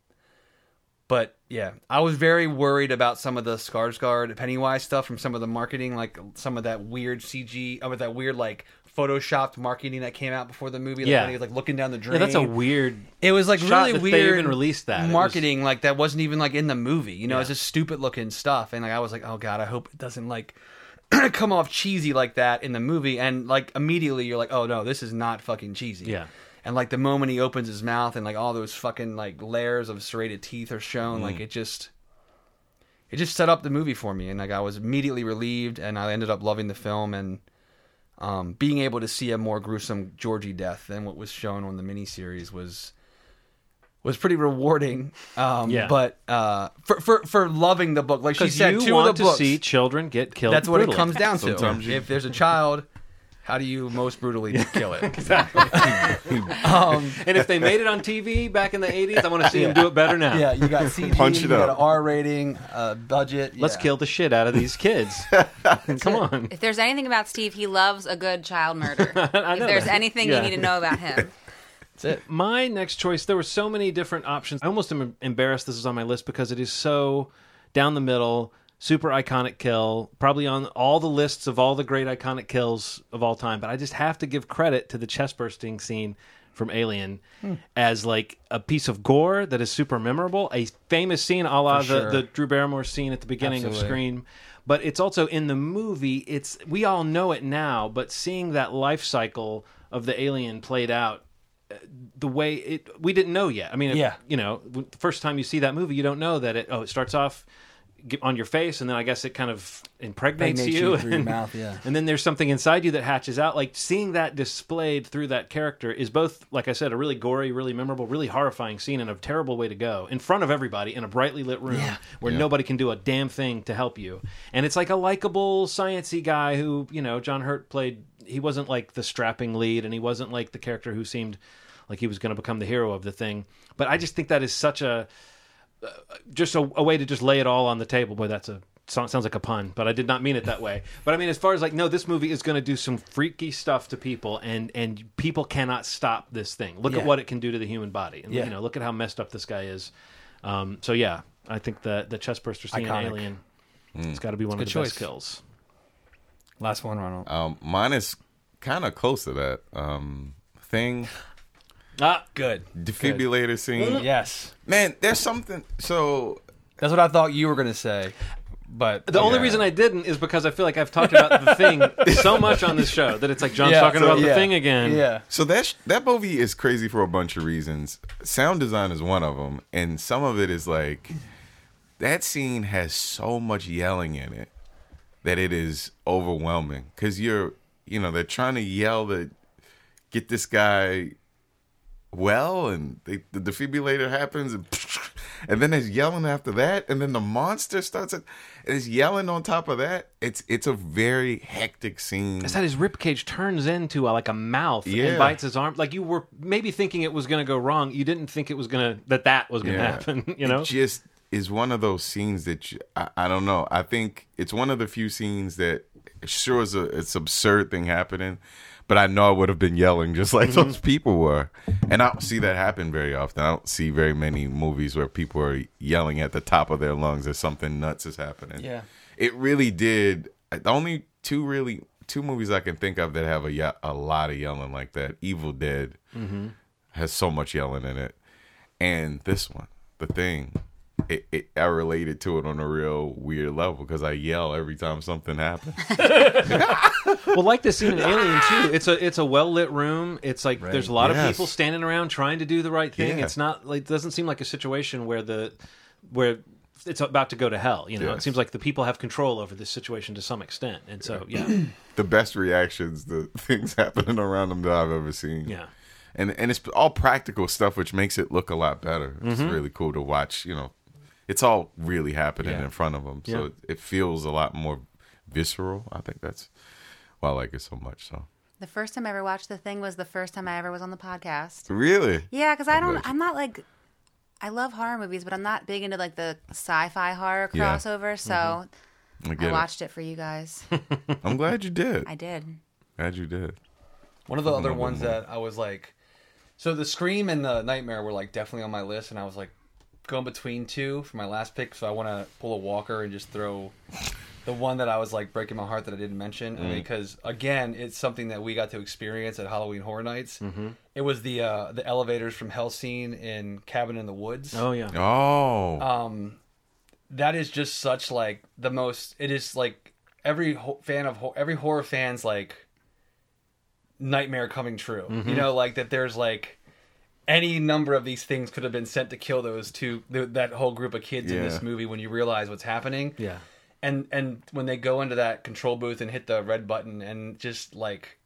but yeah, I was very worried about some of the Skarsgård Pennywise stuff from some of the marketing, like some of that weird CG, or that weird like photoshopped marketing that came out before the movie. Like Yeah. when he was like looking down the drain. yeah. That's a weird. It was like really weird. they even released that. It was- marketing, like that wasn't even like in the movie. You know, Yeah. it's just stupid looking stuff, and like I was like, oh god, I hope it doesn't like come off cheesy like that in the movie. And like immediately you're like, oh no, this is not fucking cheesy. Yeah. And like the moment he opens his mouth and like all those fucking like layers of serrated teeth are shown, like mm. it just. It just set up the movie for me, and like I was immediately relieved, and I ended up loving the film, and um, being able to see a more gruesome Georgie death than what was shown on the miniseries was was pretty rewarding. Um, Yeah. But uh, for, for for loving the book, like she said, you two want of the to books. see children get killed. that's what brutally. it comes down to. Sometimes you- If there's a child, how do you most brutally kill it? Exactly. um, and if they made it on TV back in the '80s, I want to see them do it better now. yeah, you got CG, Punch it you got up. an R rating, uh, budget. Let's yeah. kill the shit out of these kids. Come on. If there's anything about Steve, he loves a good child murder. I if there's that. anything Yeah. you need to know about him. That's it. My next choice, there were so many different options. I almost am embarrassed this is on my list because it is so down the middle, super iconic kill, probably on all the lists of all the great iconic kills of all time. But I just have to give credit to the chest bursting scene from Alien as like a piece of gore that is super memorable, a famous scene a la the, sure. the Drew Barrymore scene at the beginning Absolutely. of Scream. But it's also in the movie. It's we all know it now, but seeing that life cycle of the alien played out uh, the way it we didn't know yet. I mean, if- Yeah. you know, the first time you see that movie, you don't know that it. Oh, it starts off on your face, and then I guess it kind of impregnates Impregnates you, you through your and, mouth, yeah. and then there's something inside you that hatches out. Like seeing that displayed through that character is both, like I said, a really gory, really memorable, really horrifying scene, and a terrible way to go in front of everybody in a brightly lit room where nobody can do a damn thing to help you. And it's like a likable, sciency guy who, you know, John Hurt played. He wasn't like the strapping lead, and he wasn't like the character who seemed like he was going to become the hero of the thing. But I just think that is such a just a, a way to just lay it all on the table. Boy, that's a so- sounds like a pun, but I did not mean it that way. But I mean, as far as like, no, this movie is going to do some freaky stuff to people, and and people cannot stop this thing. Look Yeah. at what it can do to the human body, and Yeah. you know, look at how messed up this guy is. Um, so yeah, I think the the chest burster scene in Iconic. Alien, it's got to be one of the good best kills. Last one, Ronald. Um, mine is kind of close to that. Um, thing Ah, Good. defibrillator scene. Yes. Man, there's something. So That's what I thought you were going to say. But The only reason I didn't is because I feel like I've talked about the thing so much on this show that it's like John's Yeah, talking so- about the yeah. thing again. Yeah. So that sh- that movie is crazy for a bunch of reasons. Sound design is one of them, and some of it is like that scene has so much yelling in it that it is overwhelming because you're you know they're trying to yell to get this guy well, and they, the defibrillator happens, and and then there's yelling after that, and then the monster starts. It, and it's yelling on top of that. It's it's a very hectic scene. It's that his rib cage turns into a, like a mouth Yeah. and bites his arm. Like you were maybe thinking it was going to go wrong. You didn't think it was going to that that was going to Yeah. happen. You know, it just is one of those scenes that you, I, I don't know. I think it's one of the few scenes that sure is a it's absurd thing happening, but I know I would have been yelling just like mm-hmm. those people were, and I don't see that happen very often. I don't see very many movies where people are yelling at the top of their lungs as something nuts is happening. Yeah. it really did. Uh, the only two really two movies I can think of that have a a lot of yelling like that. Evil Dead mm-hmm. has so much yelling in it, and this one, The Thing, it, it I related to it on a real weird level because I yell every time something happens. well, like the scene in Alien too. It's a it's a well lit room. It's like there's a lot of people standing around trying to do the right thing. Yeah. It's not like it doesn't seem like a situation where the where it's about to go to hell. You know, it seems like the people have control over this situation to some extent. And so yeah, the best reactions, the things happening around them that I've ever seen. yeah. and and it's all practical stuff, which makes it look a lot better. It's Mm-hmm. really cool to watch. You know, it's all really happening Yeah. in front of them, so Yeah. it, it feels a lot more visceral. I think that's why I like it so much. So The first time I ever watched the thing was the first time I ever was on the podcast. really, Yeah, because I don't. I'm not like. I love horror movies, but I'm not big into like the sci-fi horror Yeah. crossover. Mm-hmm. So I I watched it for you guys. I'm glad you did. I did. glad you did. One of the other little bit ones more. that I was like, so the Scream and the Nightmare were like definitely on my list, and I was like going between two for my last pick. So I want to pull a Walker and just throw the one that I was like breaking my heart that I didn't mention. I mean, because again, it's something that we got to experience at Halloween Horror Nights. Mm-hmm. It was the uh, the elevators from Hell scene in Cabin in the Woods. Oh yeah. Oh, um that is just such like the most it is like every ho- fan of ho- every horror fans like nightmare coming true you know like that there's like any number of these things could have been sent to kill those two th- that whole group of kids in this movie when you realize what's happening Yeah. and and when they go into that control booth and hit the red button and just like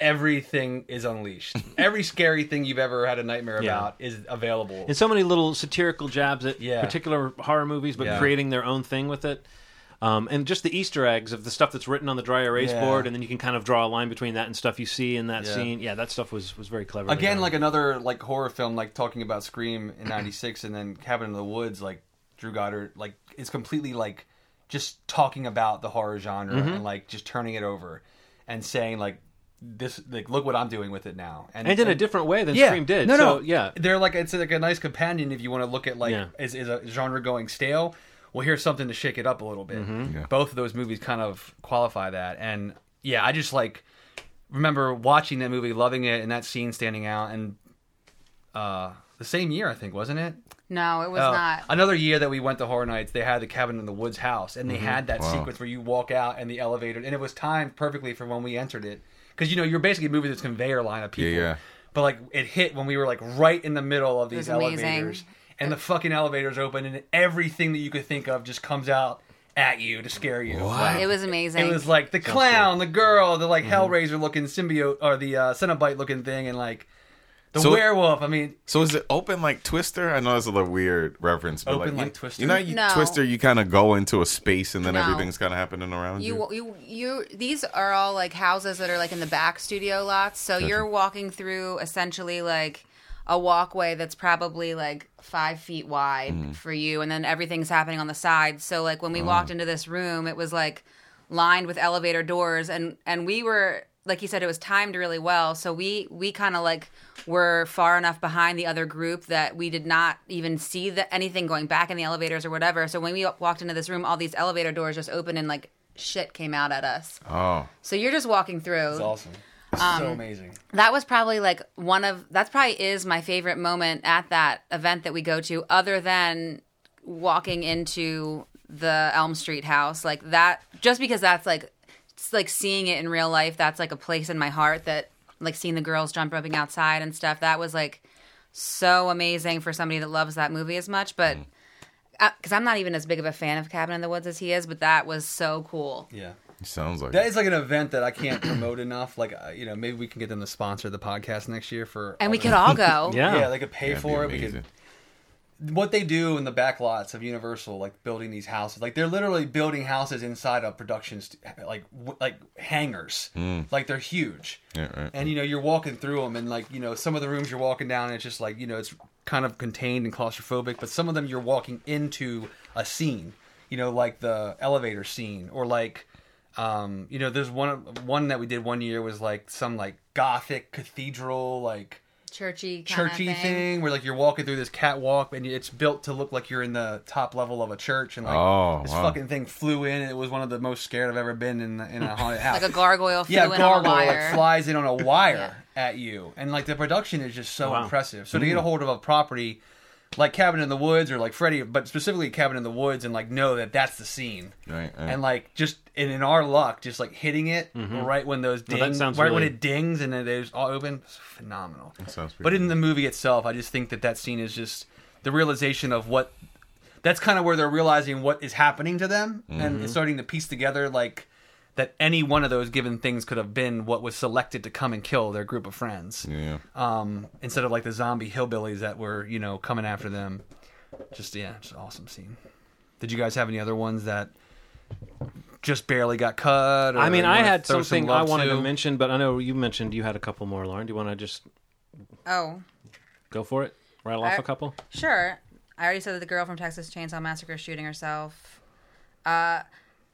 everything is unleashed every scary thing you've ever had a nightmare Yeah. about is available and so many little satirical jabs at Yeah. particular horror movies, but Yeah. creating their own thing with it. Um, and just the Easter eggs of the stuff that's written on the dry erase Yeah. board, and then you can kind of draw a line between that and stuff you see in that Yeah. scene. Yeah, that stuff was was very clever. again like another like horror film like talking about scream in 96 and then cabin in the woods like drew goddard like is completely like just talking about the horror genre Mm-hmm. and like just turning it over and saying like this like look what i'm doing with it now and in a different way than yeah. Scream did. No, so, no, yeah, They're like it's like a nice companion if you want to look at like Yeah. is, is a genre going stale. Well, here's something to shake it up a little bit. Mm-hmm. Yeah. Both of those movies kind of qualify that, and yeah, I just like remember watching that movie, loving it, and that scene standing out. And uh, the same year, I think, wasn't it? No, it was Uh, not. Another year that we went to Horror Nights, they had the cabin in the woods house, and they Mm-hmm. had that Wow. sequence where you walk out and the elevator, and it was timed perfectly for when we entered it, because you know you're basically moving this conveyor line of people. yeah. But like it hit when we were like right in the middle of these elevators. amazing. Elevators, and the fucking elevator's open, and everything that you could think of just comes out at you to scare you. Like, It was amazing. it was like the clown, the girl, the like Hellraiser looking symbiote, or the uh, Cenobite looking thing, and like the So- werewolf. I mean, So is it open like Twister? I know it's a little weird reference, but Open like, like you, Twister? You know, you No. Twister, you kind of go into a space and then No. everything's kind of happening around you. you you you these are all like houses that are like in the back studio lots so you're walking through essentially like a walkway that's probably like five feet wide Mm-hmm. for you and then everything's happening on the side so like when we Oh. walked into this room it was like lined with elevator doors and and we were like you said it was timed really well so we we kind of like were far enough behind the other group that we did not even see that anything going back in the elevators or whatever so when we walked into this room all these elevator doors just opened and like shit came out at us Oh, so you're just walking through it's awesome. Um, so amazing. that was probably like one of that's probably is my favorite moment at that event that we go to other than walking into the Elm Street house like that just because that's like it's like seeing it in real life that's like a place in my heart that like seeing the girls jump roping outside and stuff that was like so amazing for somebody that loves that movie as much but because I'm not even as big of a fan of Cabin in the Woods as he is but that was so cool Yeah. Sounds like That is like an event that I can't promote enough. Like, uh, you know, maybe we can get them to sponsor the podcast next year for. and we could all go Yeah. Yeah, they could pay That'd for it. We could what they do in the back lots of Universal, like building these houses, like they're literally building houses inside of productions, like w- like hangars, like they're huge. Yeah, right. And you know, you're walking through them, and like you know, some of the rooms you're walking down, and it's just like you know, it's kind of contained and claustrophobic. But some of them, you're walking into a scene, you know, like the elevator scene, or like. Um, you know, there's one one that we did one year was like some like gothic cathedral, like churchy churchy thing. where like you're walking through this catwalk and it's built to look like you're in the top level of a church and like Oh, this wow. fucking thing flew in and it was one of the most scared I've ever been in in a haunted house. like a gargoyle flew yeah, in on a gargoyle wire. like flies in on a wire at you, and like the production is just so Wow. impressive. So to get a hold of a property like Cabin in the Woods or like Freddy, but specifically Cabin in the Woods, and like know that that's the scene, Right, right. and like just and in our luck, just like hitting it right when those dings, that sounds right when it dings and then it's all open, it's phenomenal. sounds But in the movie itself, I just think that that scene is just the realization of what. That's kind of where they're realizing what is happening to them, Mm-hmm. and it's starting to piece together like that any one of those given things could have been what was selected to come and kill their group of friends yeah. um, instead of like the zombie hillbillies that were you know coming after them. Just yeah, just awesome scene. Did you guys have any other ones that just barely got cut? Or I mean, I had throw some something I wanted to to? mention, but I know you mentioned you had a couple more, Lauren. Do you want to just Oh, go for it? Rattle off a couple? sure. I already said that the girl from Texas Chainsaw Massacre is shooting herself. Uh,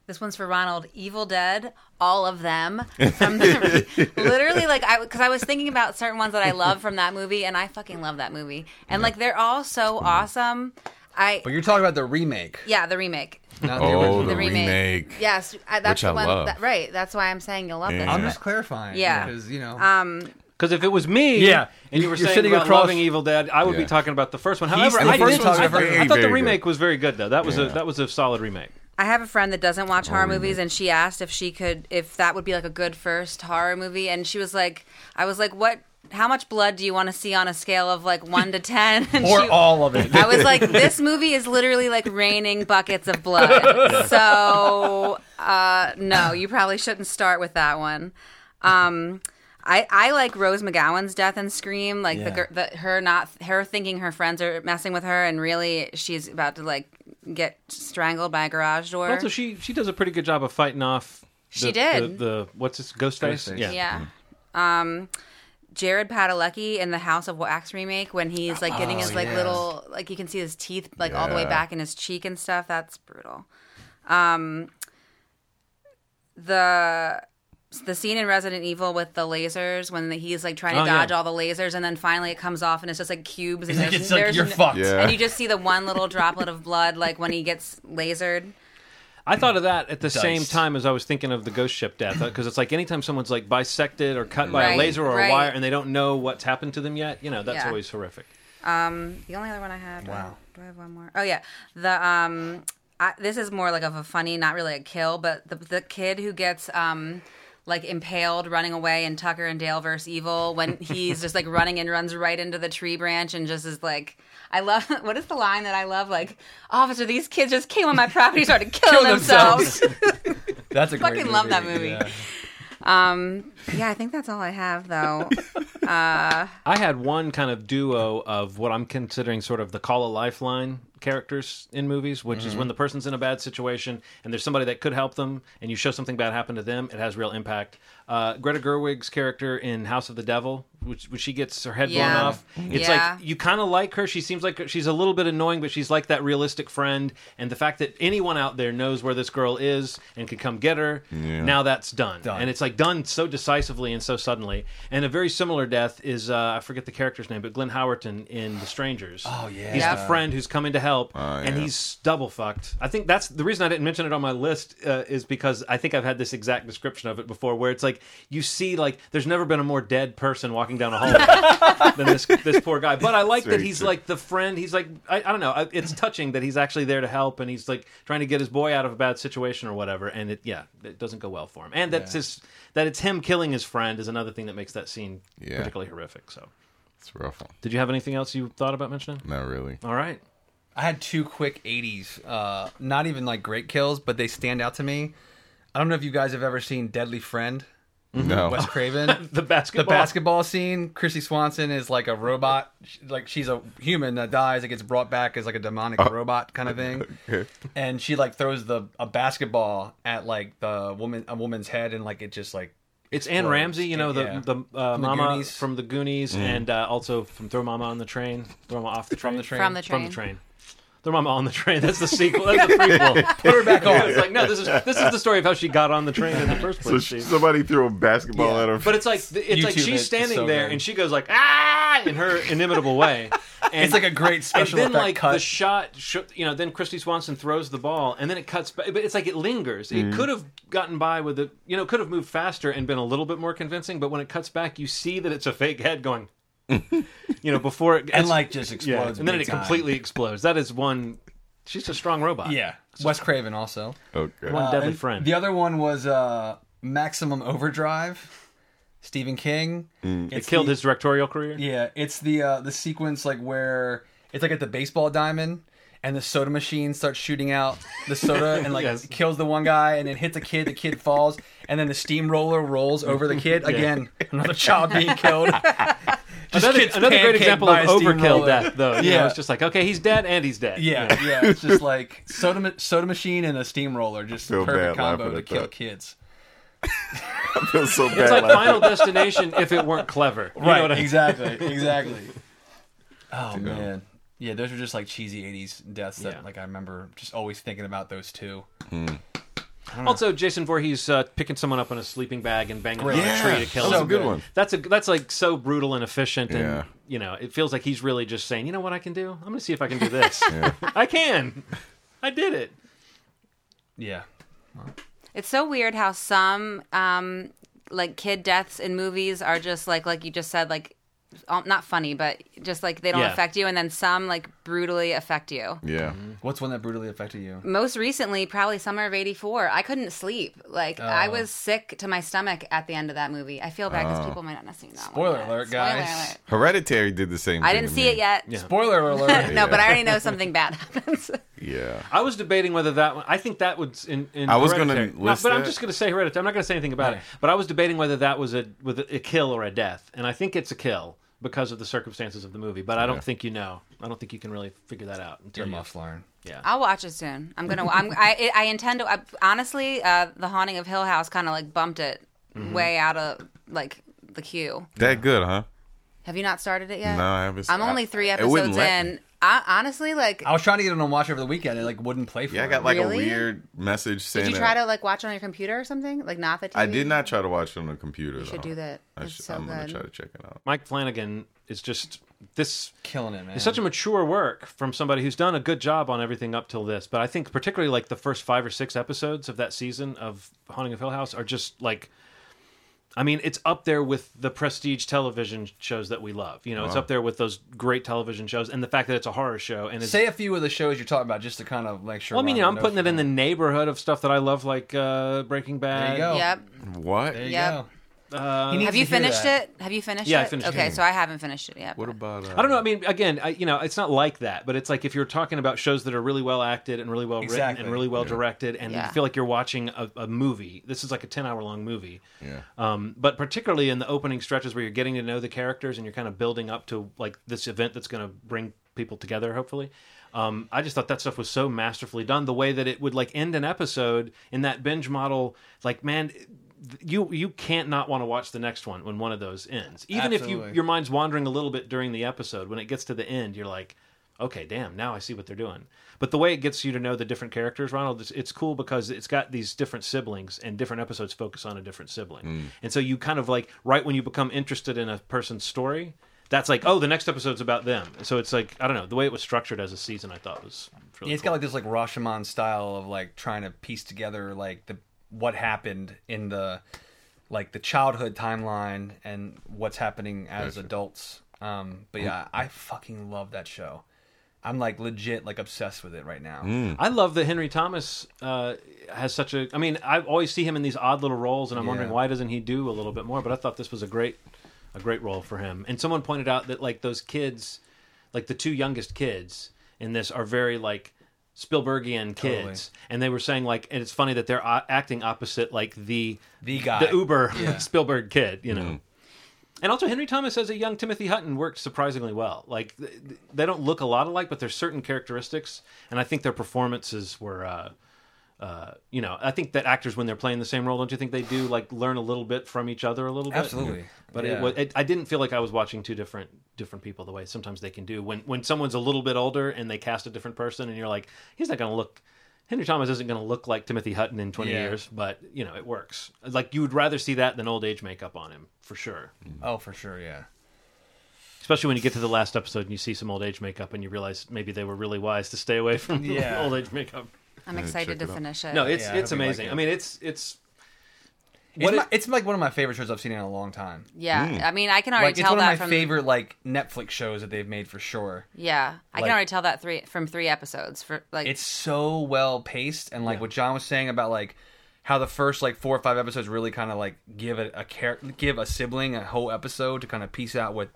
this one's for Ronald. Evil Dead, all of them. From the, literally, like I because I was thinking about certain ones that I love from that movie, and I fucking love that movie, and like they're all so awesome. I But you're talking about the remake, yeah, the remake. not the Oh, the The remake. remake. Yes, I, that's Which I the one. love. That, right, that's why I'm saying you'll love this. I'm just clarifying. Yeah. because you know. Um, Because if it was me, Yeah, and you were you're saying sitting about across- loving Evil Dead, I would be talking about the first one. However, I first did. one's I, very, I thought the remake good. was very good, though. That was a that was a solid remake. I have a friend that doesn't watch horror remake. movies, and she asked if she could, if that would be like a good first horror movie, and she was like, I was like, what? How much blood do you want to see on a scale of like one to ten? And or she- all of it. I was like, this movie is literally like raining buckets of blood. So, uh, no, you probably shouldn't start with that one. Um, I, I like Rose McGowan's death and Scream, like the, Yeah. gir- the her not her thinking her friends are messing with her, and really she's about to like get strangled by a garage door. But also, she she does a pretty good job of fighting off. The, She did. the, the what's this Ghostface? Ghostface. Yeah. Yeah. Um, Jared Padalecki in the House of Wax remake when he's like getting his like yes. little like you can see his teeth like all the way back in his cheek and stuff. That's brutal. Um, the the scene in Resident Evil with the lasers when the, he's like trying to Oh, yeah. dodge all the lasers and then finally it comes off and it's just like cubes and there's, it's like there's you're n- fucked. Yeah. and you just see the one little droplet of blood like when he gets lasered. I thought of that at the same Diced. time as I was thinking of the ghost ship death because it's like anytime someone's like bisected or cut by a laser or right. a wire and they don't know what's happened to them yet, you know, that's Yeah. always horrific. Um, the only other one I had. Wow. Do I have one more? Oh yeah, the um, I, this is more like of a funny, not really a kill, but the the kid who gets um, like impaled running away in Tucker and Dale versus Evil when he's just like running and runs right into the tree branch and just is like I love what is the line that I love like officer these kids just came on my property started killing Kill themselves. That's a great Fucking love that movie. Yeah. Um yeah, I think that's all I have though. Uh, I had one kind of duo of what I'm considering sort of the call a lifeline characters in movies, which is when the person's in a bad situation and there's somebody that could help them, and you show something bad happen to them, it has real impact. Uh, Greta Gerwig's character in House of the Devil, which, which she gets her head Yeah. blown off, it's Yeah. like you kind of like her. She seems like she's a little bit annoying, but she's like that realistic friend. And the fact that anyone out there knows where this girl is and can come get her, now that's done. Done. And it's like done so decisively and so suddenly. And a very similar death is uh, I forget the character's name, but Glenn Howerton in The Strangers. Oh, yeah. he's Yeah. the friend who's coming to help, and yeah. he's double fucked. I think that's the reason I didn't mention it on my list uh, is because I think I've had this exact description of it before, where it's like you see like there's never been a more dead person walking down a hallway than this this poor guy. But I like that very he's true. like the friend. He's like I, I don't know. I- It's touching that he's actually there to help, and he's like trying to get his boy out of a bad situation or whatever. And it yeah, it doesn't go well for him. And that's Yeah. his that it's him killing his friend is another thing that makes that scene Yeah. particularly horrific. So, It's rough one. did you have anything else you thought about mentioning? Not really. All right. I had two quick 80s, uh, not even like great kills, but they stand out to me. I don't know if you guys have ever seen Deadly Friend, No. Wes Craven. The basketball. the basketball scene, Chrissy Swanson is like a robot, like she's a human that dies, that gets brought back as like a demonic robot kind of thing, Okay. and she like throws the a basketball at like the woman a woman's head, and like it just like It's Anne explodes. Ramsey, you know the Yeah. the uh, the mama Goonies. from the Goonies, and uh, also from Throw Mama on the Train, Throw Mama off the train, from the train. From the from train. The train. Throw Mama on the train. That's the sequel. That's the prequel. Put her back on. it's like no, this is this is the story of how she got on the train in the first place. sh- Steve. somebody threw a basketball Yeah. at her. But it's like it's like YouTube it. she's standing so there good. and she goes like ah in her inimitable way. And, It's like a great and special then effect like cut. the shot, sh- you know, then Kristy Swanson throws the ball, and then it cuts. But it's like it lingers. Mm. It could have gotten by with it, you know, could have moved faster and been a little bit more convincing. But when it cuts back, you see that it's a fake head going, you know, before it and like just yeah, explodes, and then it time. completely explodes. That is one. She's a strong robot. yeah. Wes Craven also. okay. One Uh, deadly and friend. The other one was uh, Maximum Overdrive, Stephen King. Mm. it killed his directorial career. Yeah, it's the uh, the sequence like where it's like at the baseball diamond. And the soda machine starts shooting out the soda and like Yes. kills the one guy and it hits a kid. The kid falls and then the steamroller rolls over the kid. Again, another child being killed. Just Another, kids another great example of overkill death, though. You Yeah. know, it's just like okay, he's dead and he's dead. Yeah, yeah. It's just like soda ma- soda machine and a steamroller, just Feel perfect bad laughing combo to kill that. kids. I feel so bad. It's like laughing. Final Destination if it weren't clever. You know what I mean? exactly, exactly. Oh man, yeah, those were just like cheesy '80s deaths that Yeah. like I remember just always thinking about those two. Hmm. Also, Jason Voorhees uh, picking someone up in a sleeping bag and banging Great. them on a tree to kill that was them. a good good. one. That's a that's like so brutal and efficient, and Yeah. you know, it feels like he's really just saying, you know what I can do? I'm going to see if I can do this. I can. I did it. Yeah, It's so weird how some um like kid deaths in movies are just like like you just said like um, not funny but just like they don't Yeah. affect you and then some like brutally affect you. Yeah. what's one that brutally affected you? Most recently, probably summer of '84, I couldn't sleep. Like I Oh. was sick to my stomach at the end of that movie. I feel bad because people might not have seen that. one Spoiler yet. alert, Spoiler guys. alert. Hereditary did the same. I thing didn't to see me. it yet. Yeah. Spoiler alert. No, but I already know something bad happens. Yeah. I was debating whether that one. I think that was in. in I was gonna Hereditary. list but I'm that. just going to say hereditary. I'm not going to say anything about it. But I was debating whether that was a with a, a kill or a death, and I think it's a kill because of the circumstances of the movie. But I don't Yeah. think you know. I don't think you can really figure that out until You're you. must learn. Yeah. I'll watch it soon. I'm gonna. I'm. I. I intend to. I, honestly, uh, the Haunting of Hill House kind of like bumped it Mm-hmm. way out of like the queue. That good, huh? Have you not started it yet? No, I haven't. I'm only three episodes let me. in. I, honestly, like, I was trying to get it on watch over the weekend. It like wouldn't play for me. Yeah, I me. got like Really? a weird message saying did you that. try to like watch it on your computer or something? Like not the TV. I did not try to watch it on the computer. You should do that. I It's should, so I'm gonna good. try to check it out. Mike Flanagan is just this killing it, man. It's such a mature work from somebody who's done a good job on everything up till this. But I think particularly like the first five or six episodes of that season of Haunting of Hill House are just like I mean, it's up there with the prestige television shows that we love. You know, it's up there with those great television shows, and the fact that it's a horror show and it's Say a few of the shows you're talking about, just to kind of make sure. Well, I mean, you know, I'm putting it in the neighborhood of stuff that I love, like uh, Breaking Bad. There you go. Yep. What? There you Yep. go. Uh, Have you finished that. it? Have you finished Yeah, I it? finished okay, it. so I haven't finished it yet. What but- about? Uh, I don't know. I mean, again, I, you know, it's not like that, but it's like if you're talking about shows that are really well acted and really well written Exactly. and really well directed, and Yeah. you feel like you're watching a, a movie. This is like a 10 hour long movie. Yeah. Um, but particularly in the opening stretches where you're getting to know the characters and you're kind of building up to like this event that's going to bring people together, hopefully. Um, I just thought that stuff was so masterfully done. The way that it would like end an episode in that binge model, like man, you you can't not want to watch the next one when one of those ends. Even if you your mind's wandering a little bit during the episode, when it gets to the end, you're like, okay, damn, now I see what they're doing. But the way it gets you to know the different characters, Ronald, it's, it's cool because it's got these different siblings, and different episodes focus on a different sibling. Mm. And so you kind of like right when you become interested in a person's story, that's like, oh, the next episode's about them. So it's like I don't know the way it was structured as a season. I thought was really Yeah, it's cool. got like this like Rashomon style of like trying to piece together like the what happened in the like the childhood timeline and what's happening as adults. Um, but yeah, I fucking love that show. I'm like legit like obsessed with it right now. I love that Henry Thomas uh, has such a. I mean, I always see him in these odd little roles, and I'm wondering why doesn't he do a little bit more? But I thought this was a great, a great role for him. And someone pointed out that like those kids, like the two youngest kids in this, are very like Spielbergian kids, Totally. and they were saying like, and it's funny that they're uh, acting opposite like the The guy. the Uber Yeah. Spielberg kid, you know. And also, Henry Thomas as a young Timothy Hutton worked surprisingly well. Like they don't look a lot alike, but there's certain characteristics, and I think their performances were, uh, uh, you know, I think that actors when they're playing the same role, don't you think they do like learn a little bit from each other a little bit? Absolutely. But Yeah. it, was, it, I didn't feel like I was watching two different different people the way sometimes they can do when when someone's a little bit older and they cast a different person, and you're like, he's not going to look. Henry Thomas isn't going to look like Timothy Hutton in 20 Yeah. years, but you know it works. Like you would rather see that than old age makeup on him for sure. Oh, for sure, yeah. Especially when you get to the last episode and you see some old age makeup and you realize maybe they were really wise to stay away from Yeah. old age makeup. I'm excited to it finish it. No, it's Yeah, I it's hope you like amazing. it. I mean, it's it's It's, What my, it- it's like one of my favorite shows I've seen in a long time. yeah. Mm. I mean, I can already Like it's tell one of that my from favorite like Netflix shows that they've made for sure. yeah. I like- can already tell that three from three episodes for like It's so well paced, and like what John was saying about like how the first like four or five episodes really kind of like give a, a char- give a sibling a whole episode to kind of piece out what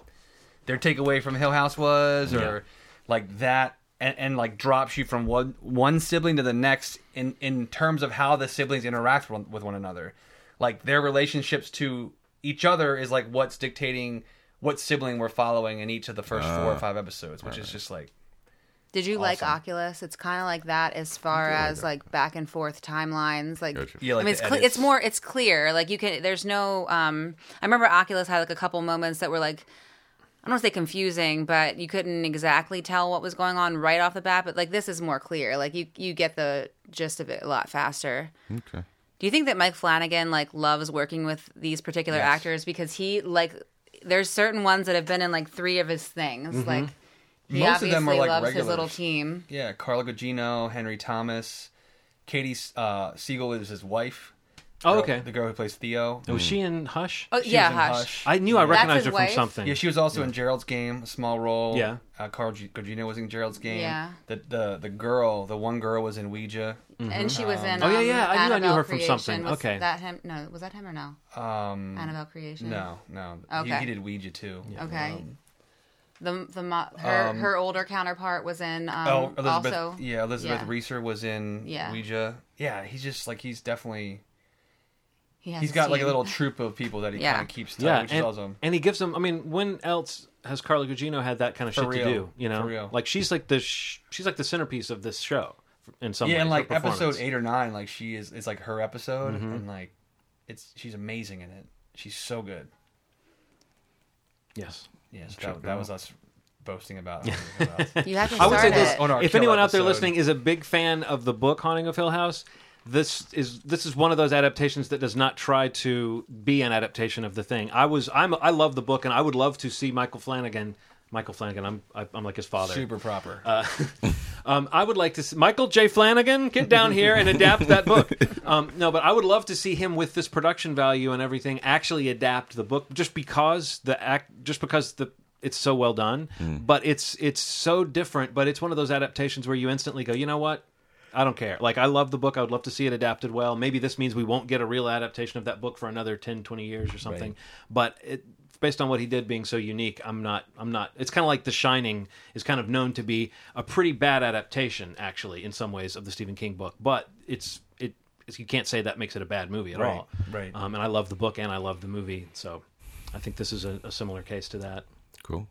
their takeaway from Hill House was, or like that, and, and like drops you from one one sibling to the next in in terms of how the siblings interact with, with one another, like their relationships to each other is like what's dictating what sibling we're following in each of the first four or five episodes, which is just like Did you like Oculus? It's kind of like that as far as like back and forth timelines. Like, Gotcha. Yeah, like I mean, it's the cle it's more it's clear. Like you can. There's no. um I remember Oculus had like a couple moments that were like. I don't want to say confusing, but you couldn't exactly tell what was going on right off the bat. But like this is more clear. Like you, you get the gist of it a lot faster. Okay. Do you think that Mike Flanagan like loves working with these particular Yes. actors because he like there's certain ones that have been in like three of his things. Like he Mm-hmm. Most of them are, obviously like, loves his little team. Yeah, Carla Gugino, Henry Thomas, Katie uh, Siegel is his wife. Oh Girl- okay. the girl who plays Theo. Was she in Hush? Oh She yeah, was in hush. I knew I That's recognized his her from wife? something. Yeah, she was also in Gerald's Game, a small role. Yeah. uh, Carla Gu- Gugino was in Gerald's Game. Yeah. the the the girl, the one girl was in Ouija. And she was in. Oh, yeah, um, yeah, I knew I knew Annabelle her from Creation. something. Was Okay. that him? No, was that him or no? Um, Annabelle Creation. no, no, he, Okay. he did Ouija too. Okay. Um, The the mo- her Um, her older counterpart was in. Um, oh, Elizabeth. also. yeah, Elizabeth yeah. Reaser was in Yeah. Ouija. Yeah, he's just like he's definitely He has he's his got like a team. little troop of people that he Yeah. kind of keeps. Tight, yeah, which and, is awesome. and he gives them. I mean, when else has Carla Gugino had that kind of For shit real. to do? You know, For real. like she's like the sh- she's like the centerpiece of this show in some yeah, ways. and her like episode performance. eight or nine, like she is, it's like her episode, Mm-hmm. and like it's she's amazing in it. She's so good. Yes. Yes, Check that, it that was us boasting about. about- You have to start I would say start this: it. on our if kill anyone out there episode. listening is a big fan of the book Haunting of Hill House, this is this is one of those adaptations that does not try to be an adaptation of the thing. I was I'm I love the book, and I would love to see Michael Flanagan. Michael Flanagan, I'm I- I'm like his father. super proper. Uh, Um, I would like to see Michael J. Flanagan get down here and adapt that book. Um, no, but I would love to see him with this production value and everything actually adapt the book, just because the act, just because the it's so well done. But it's it's so different. But it's one of those adaptations where you instantly go, you know what? I don't care. Like I love the book. I would love to see it adapted well. Maybe this means we won't get a real adaptation of that book for another 10, 20 years or something. But it, based on what he did being so unique, I'm not I'm not it's kind of like The Shining is kind of known to be a pretty bad adaptation actually in some ways of the Stephen King book, but it's it it's- you can't say that makes it a bad movie at Right, all. right. Um, and I love the book and I love the movie, so I think this is a, a similar case to that. Cool.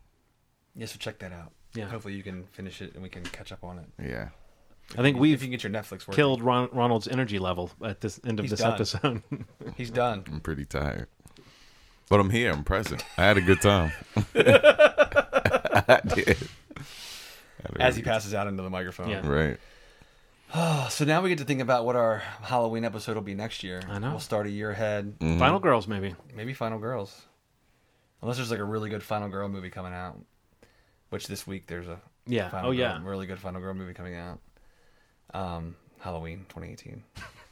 Yeah, so check that out. Yeah. Hopefully you can finish it and we can catch up on it. Yeah. I think we've you can get your Netflix working. killed Ron, Ronald's energy level at this end of He's this done. episode. He's done. I'm pretty tired. But I'm here. I'm present. I had a good time. I did. I had a As he really passes out into the microphone. Yeah. Right. Oh, so now we get to think about what our Halloween episode will be next year. I know. We'll start a year ahead. Mm-hmm. Final Girls, maybe. Maybe Final Girls. Unless there's like a really good Final Girl movie coming out. Which this week there's a Yeah. Final oh Girl- yeah. really good Final Girl movie coming out. Um, Halloween 2018.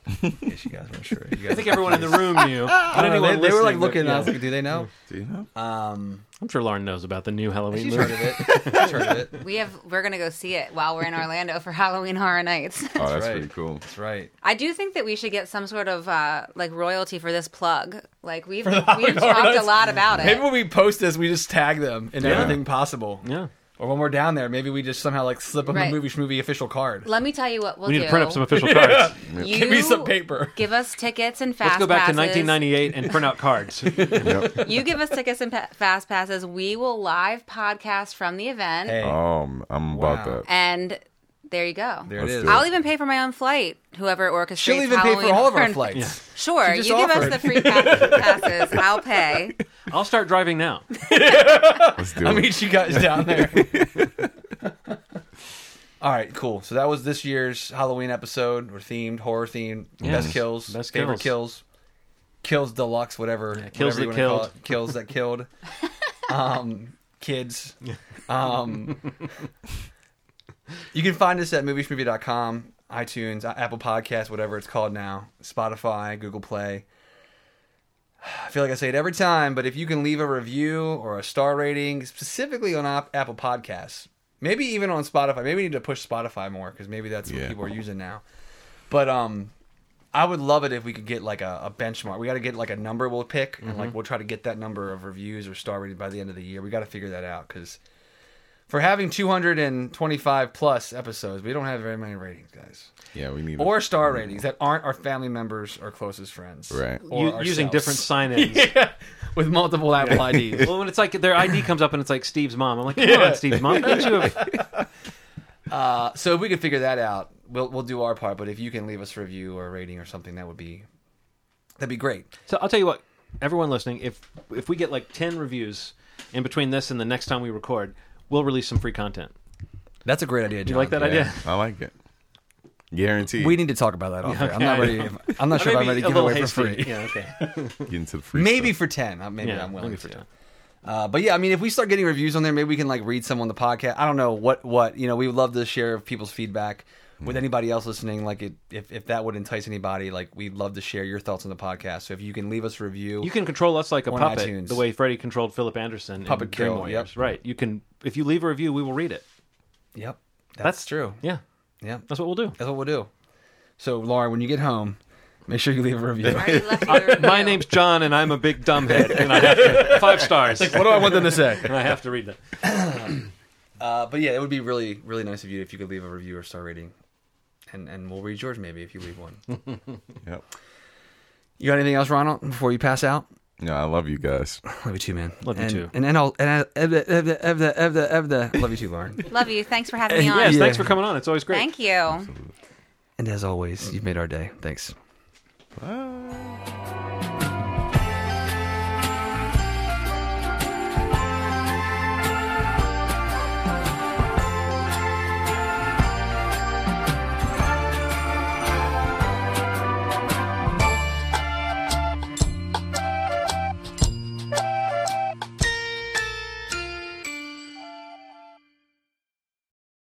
In case you guys weren't sure. You guys, I think everyone in the room knew. But they, anyone they were like listening, looking. but, I was yeah. like, do they know? Do you know? Um, I'm sure Lauren knows about the new Halloween she's movie. heard of it. She's heard of it. We have we're gonna go see it while we're in Orlando for Halloween Horror Nights. Oh, that's right. pretty cool. That's right. I do think that we should get some sort of uh, like royalty for this plug. Like we've we've Horror talked a Nights. lot about it. Maybe when we post this, we just tag them in Yeah. everything possible. Yeah. Or when we're down there, maybe we just somehow like slip them Right. a movie schmovie official card. Let me tell you what we'll do. We need do. to print up some official cards. You Give me some paper. Give us tickets and fast Let's go back to passes. 1998 and print out cards. Yep. You give us tickets and pa- fast passes. We will live podcast from the event, Hey, Um, I'm about Wow. that. and there you go. there it Let's is. do it. I'll even pay for my own flight. Whoever orchestrates. She'll even pay Halloween for all of our Horror- flights. Sure, She just you give us offered. the free pa- passes. I'll pay. I'll start driving now. Let's do it. I'll it. meet you guys down there. All right, cool. So that was this year's Halloween episode. We're themed, horror themed, Yes. best kills, Best favorite kills. kills, kills deluxe, whatever. kills whatever you that wanna call killed. it. kills that killed, um, kids. Um, you can find us at movieschmovie.com, iTunes, Apple Podcasts, whatever it's called now, Spotify, Google Play. I feel like I say it every time, but if you can leave a review or a star rating, specifically on App- Apple Podcasts, maybe even on Spotify, maybe we need to push Spotify more because maybe that's what people are using now. But um, I would love it if we could get like a, a benchmark. We got to get like a number we'll pick, and like we'll try to get that number of reviews or star rating by the end of the year. We got to figure that out because for having 225 plus episodes, we don't have very many ratings, guys, Yeah, we need. or star ratings that aren't our family members or closest friends, Right. Or U- using different sign ins. yeah, with multiple Apple IDs. Well, when it's like their ID comes up and it's like Steve's mom, I'm like, come on, Steve's mom. Couldn't you have... Uh, so if we could figure that out, we'll we'll do our part. But if you can leave us a review or a rating or something, that would be that'd be great. So I'll tell you what, everyone listening, if if we get like 10 reviews in between this and the next time we record, we'll release some free content. That's a great idea. Jim. You like that Yeah, idea? I like it. Guaranteed. We need to talk about that off air. I'm not ready. I'm not sure if I'm ready to a give it little away for free. Yeah, okay. get into the free Maybe stuff. for ten. Uh, Maybe Yeah, I'm willing maybe for for ten. 10. Uh, but yeah, I mean, if we start getting reviews on there, maybe we can like read some on the podcast. I don't know what what you know. We would love to share people's feedback with anybody else listening. Like, it, if if that would entice anybody, like we'd love to share your thoughts on the podcast. So if you can leave us a review, You can control us like a On puppet, iTunes. the way Freddy controlled Phillip Anderson. Puppet in kill, Warriors. yep. Right. You can, if you leave a review, we will read it. Yep, that's, That's- true. Yeah, Yeah, that's what we'll do. that's what we'll do. So, Laura, when you get home, make sure you leave a review. I left a review. My name's John, and I'm a big dumbhead, and I have to, five stars. what do I want them to say? and I have to read that. Uh, but yeah, it would be really, really nice of you if you could leave a review or star rating, and and we'll read yours maybe if you leave one. Yep. you got anything else, Ronald, before you pass out? No, I love you guys. Love you too, man. Love you too. And and I'll and I, Evda, Evda, Evda, Evda, Evda. love you too, Lauren. Love you. Thanks for having me on. Yes, Yeah. thanks for coming on. It's always great. Thank you. and as always, you've made our day. Thanks. Bye.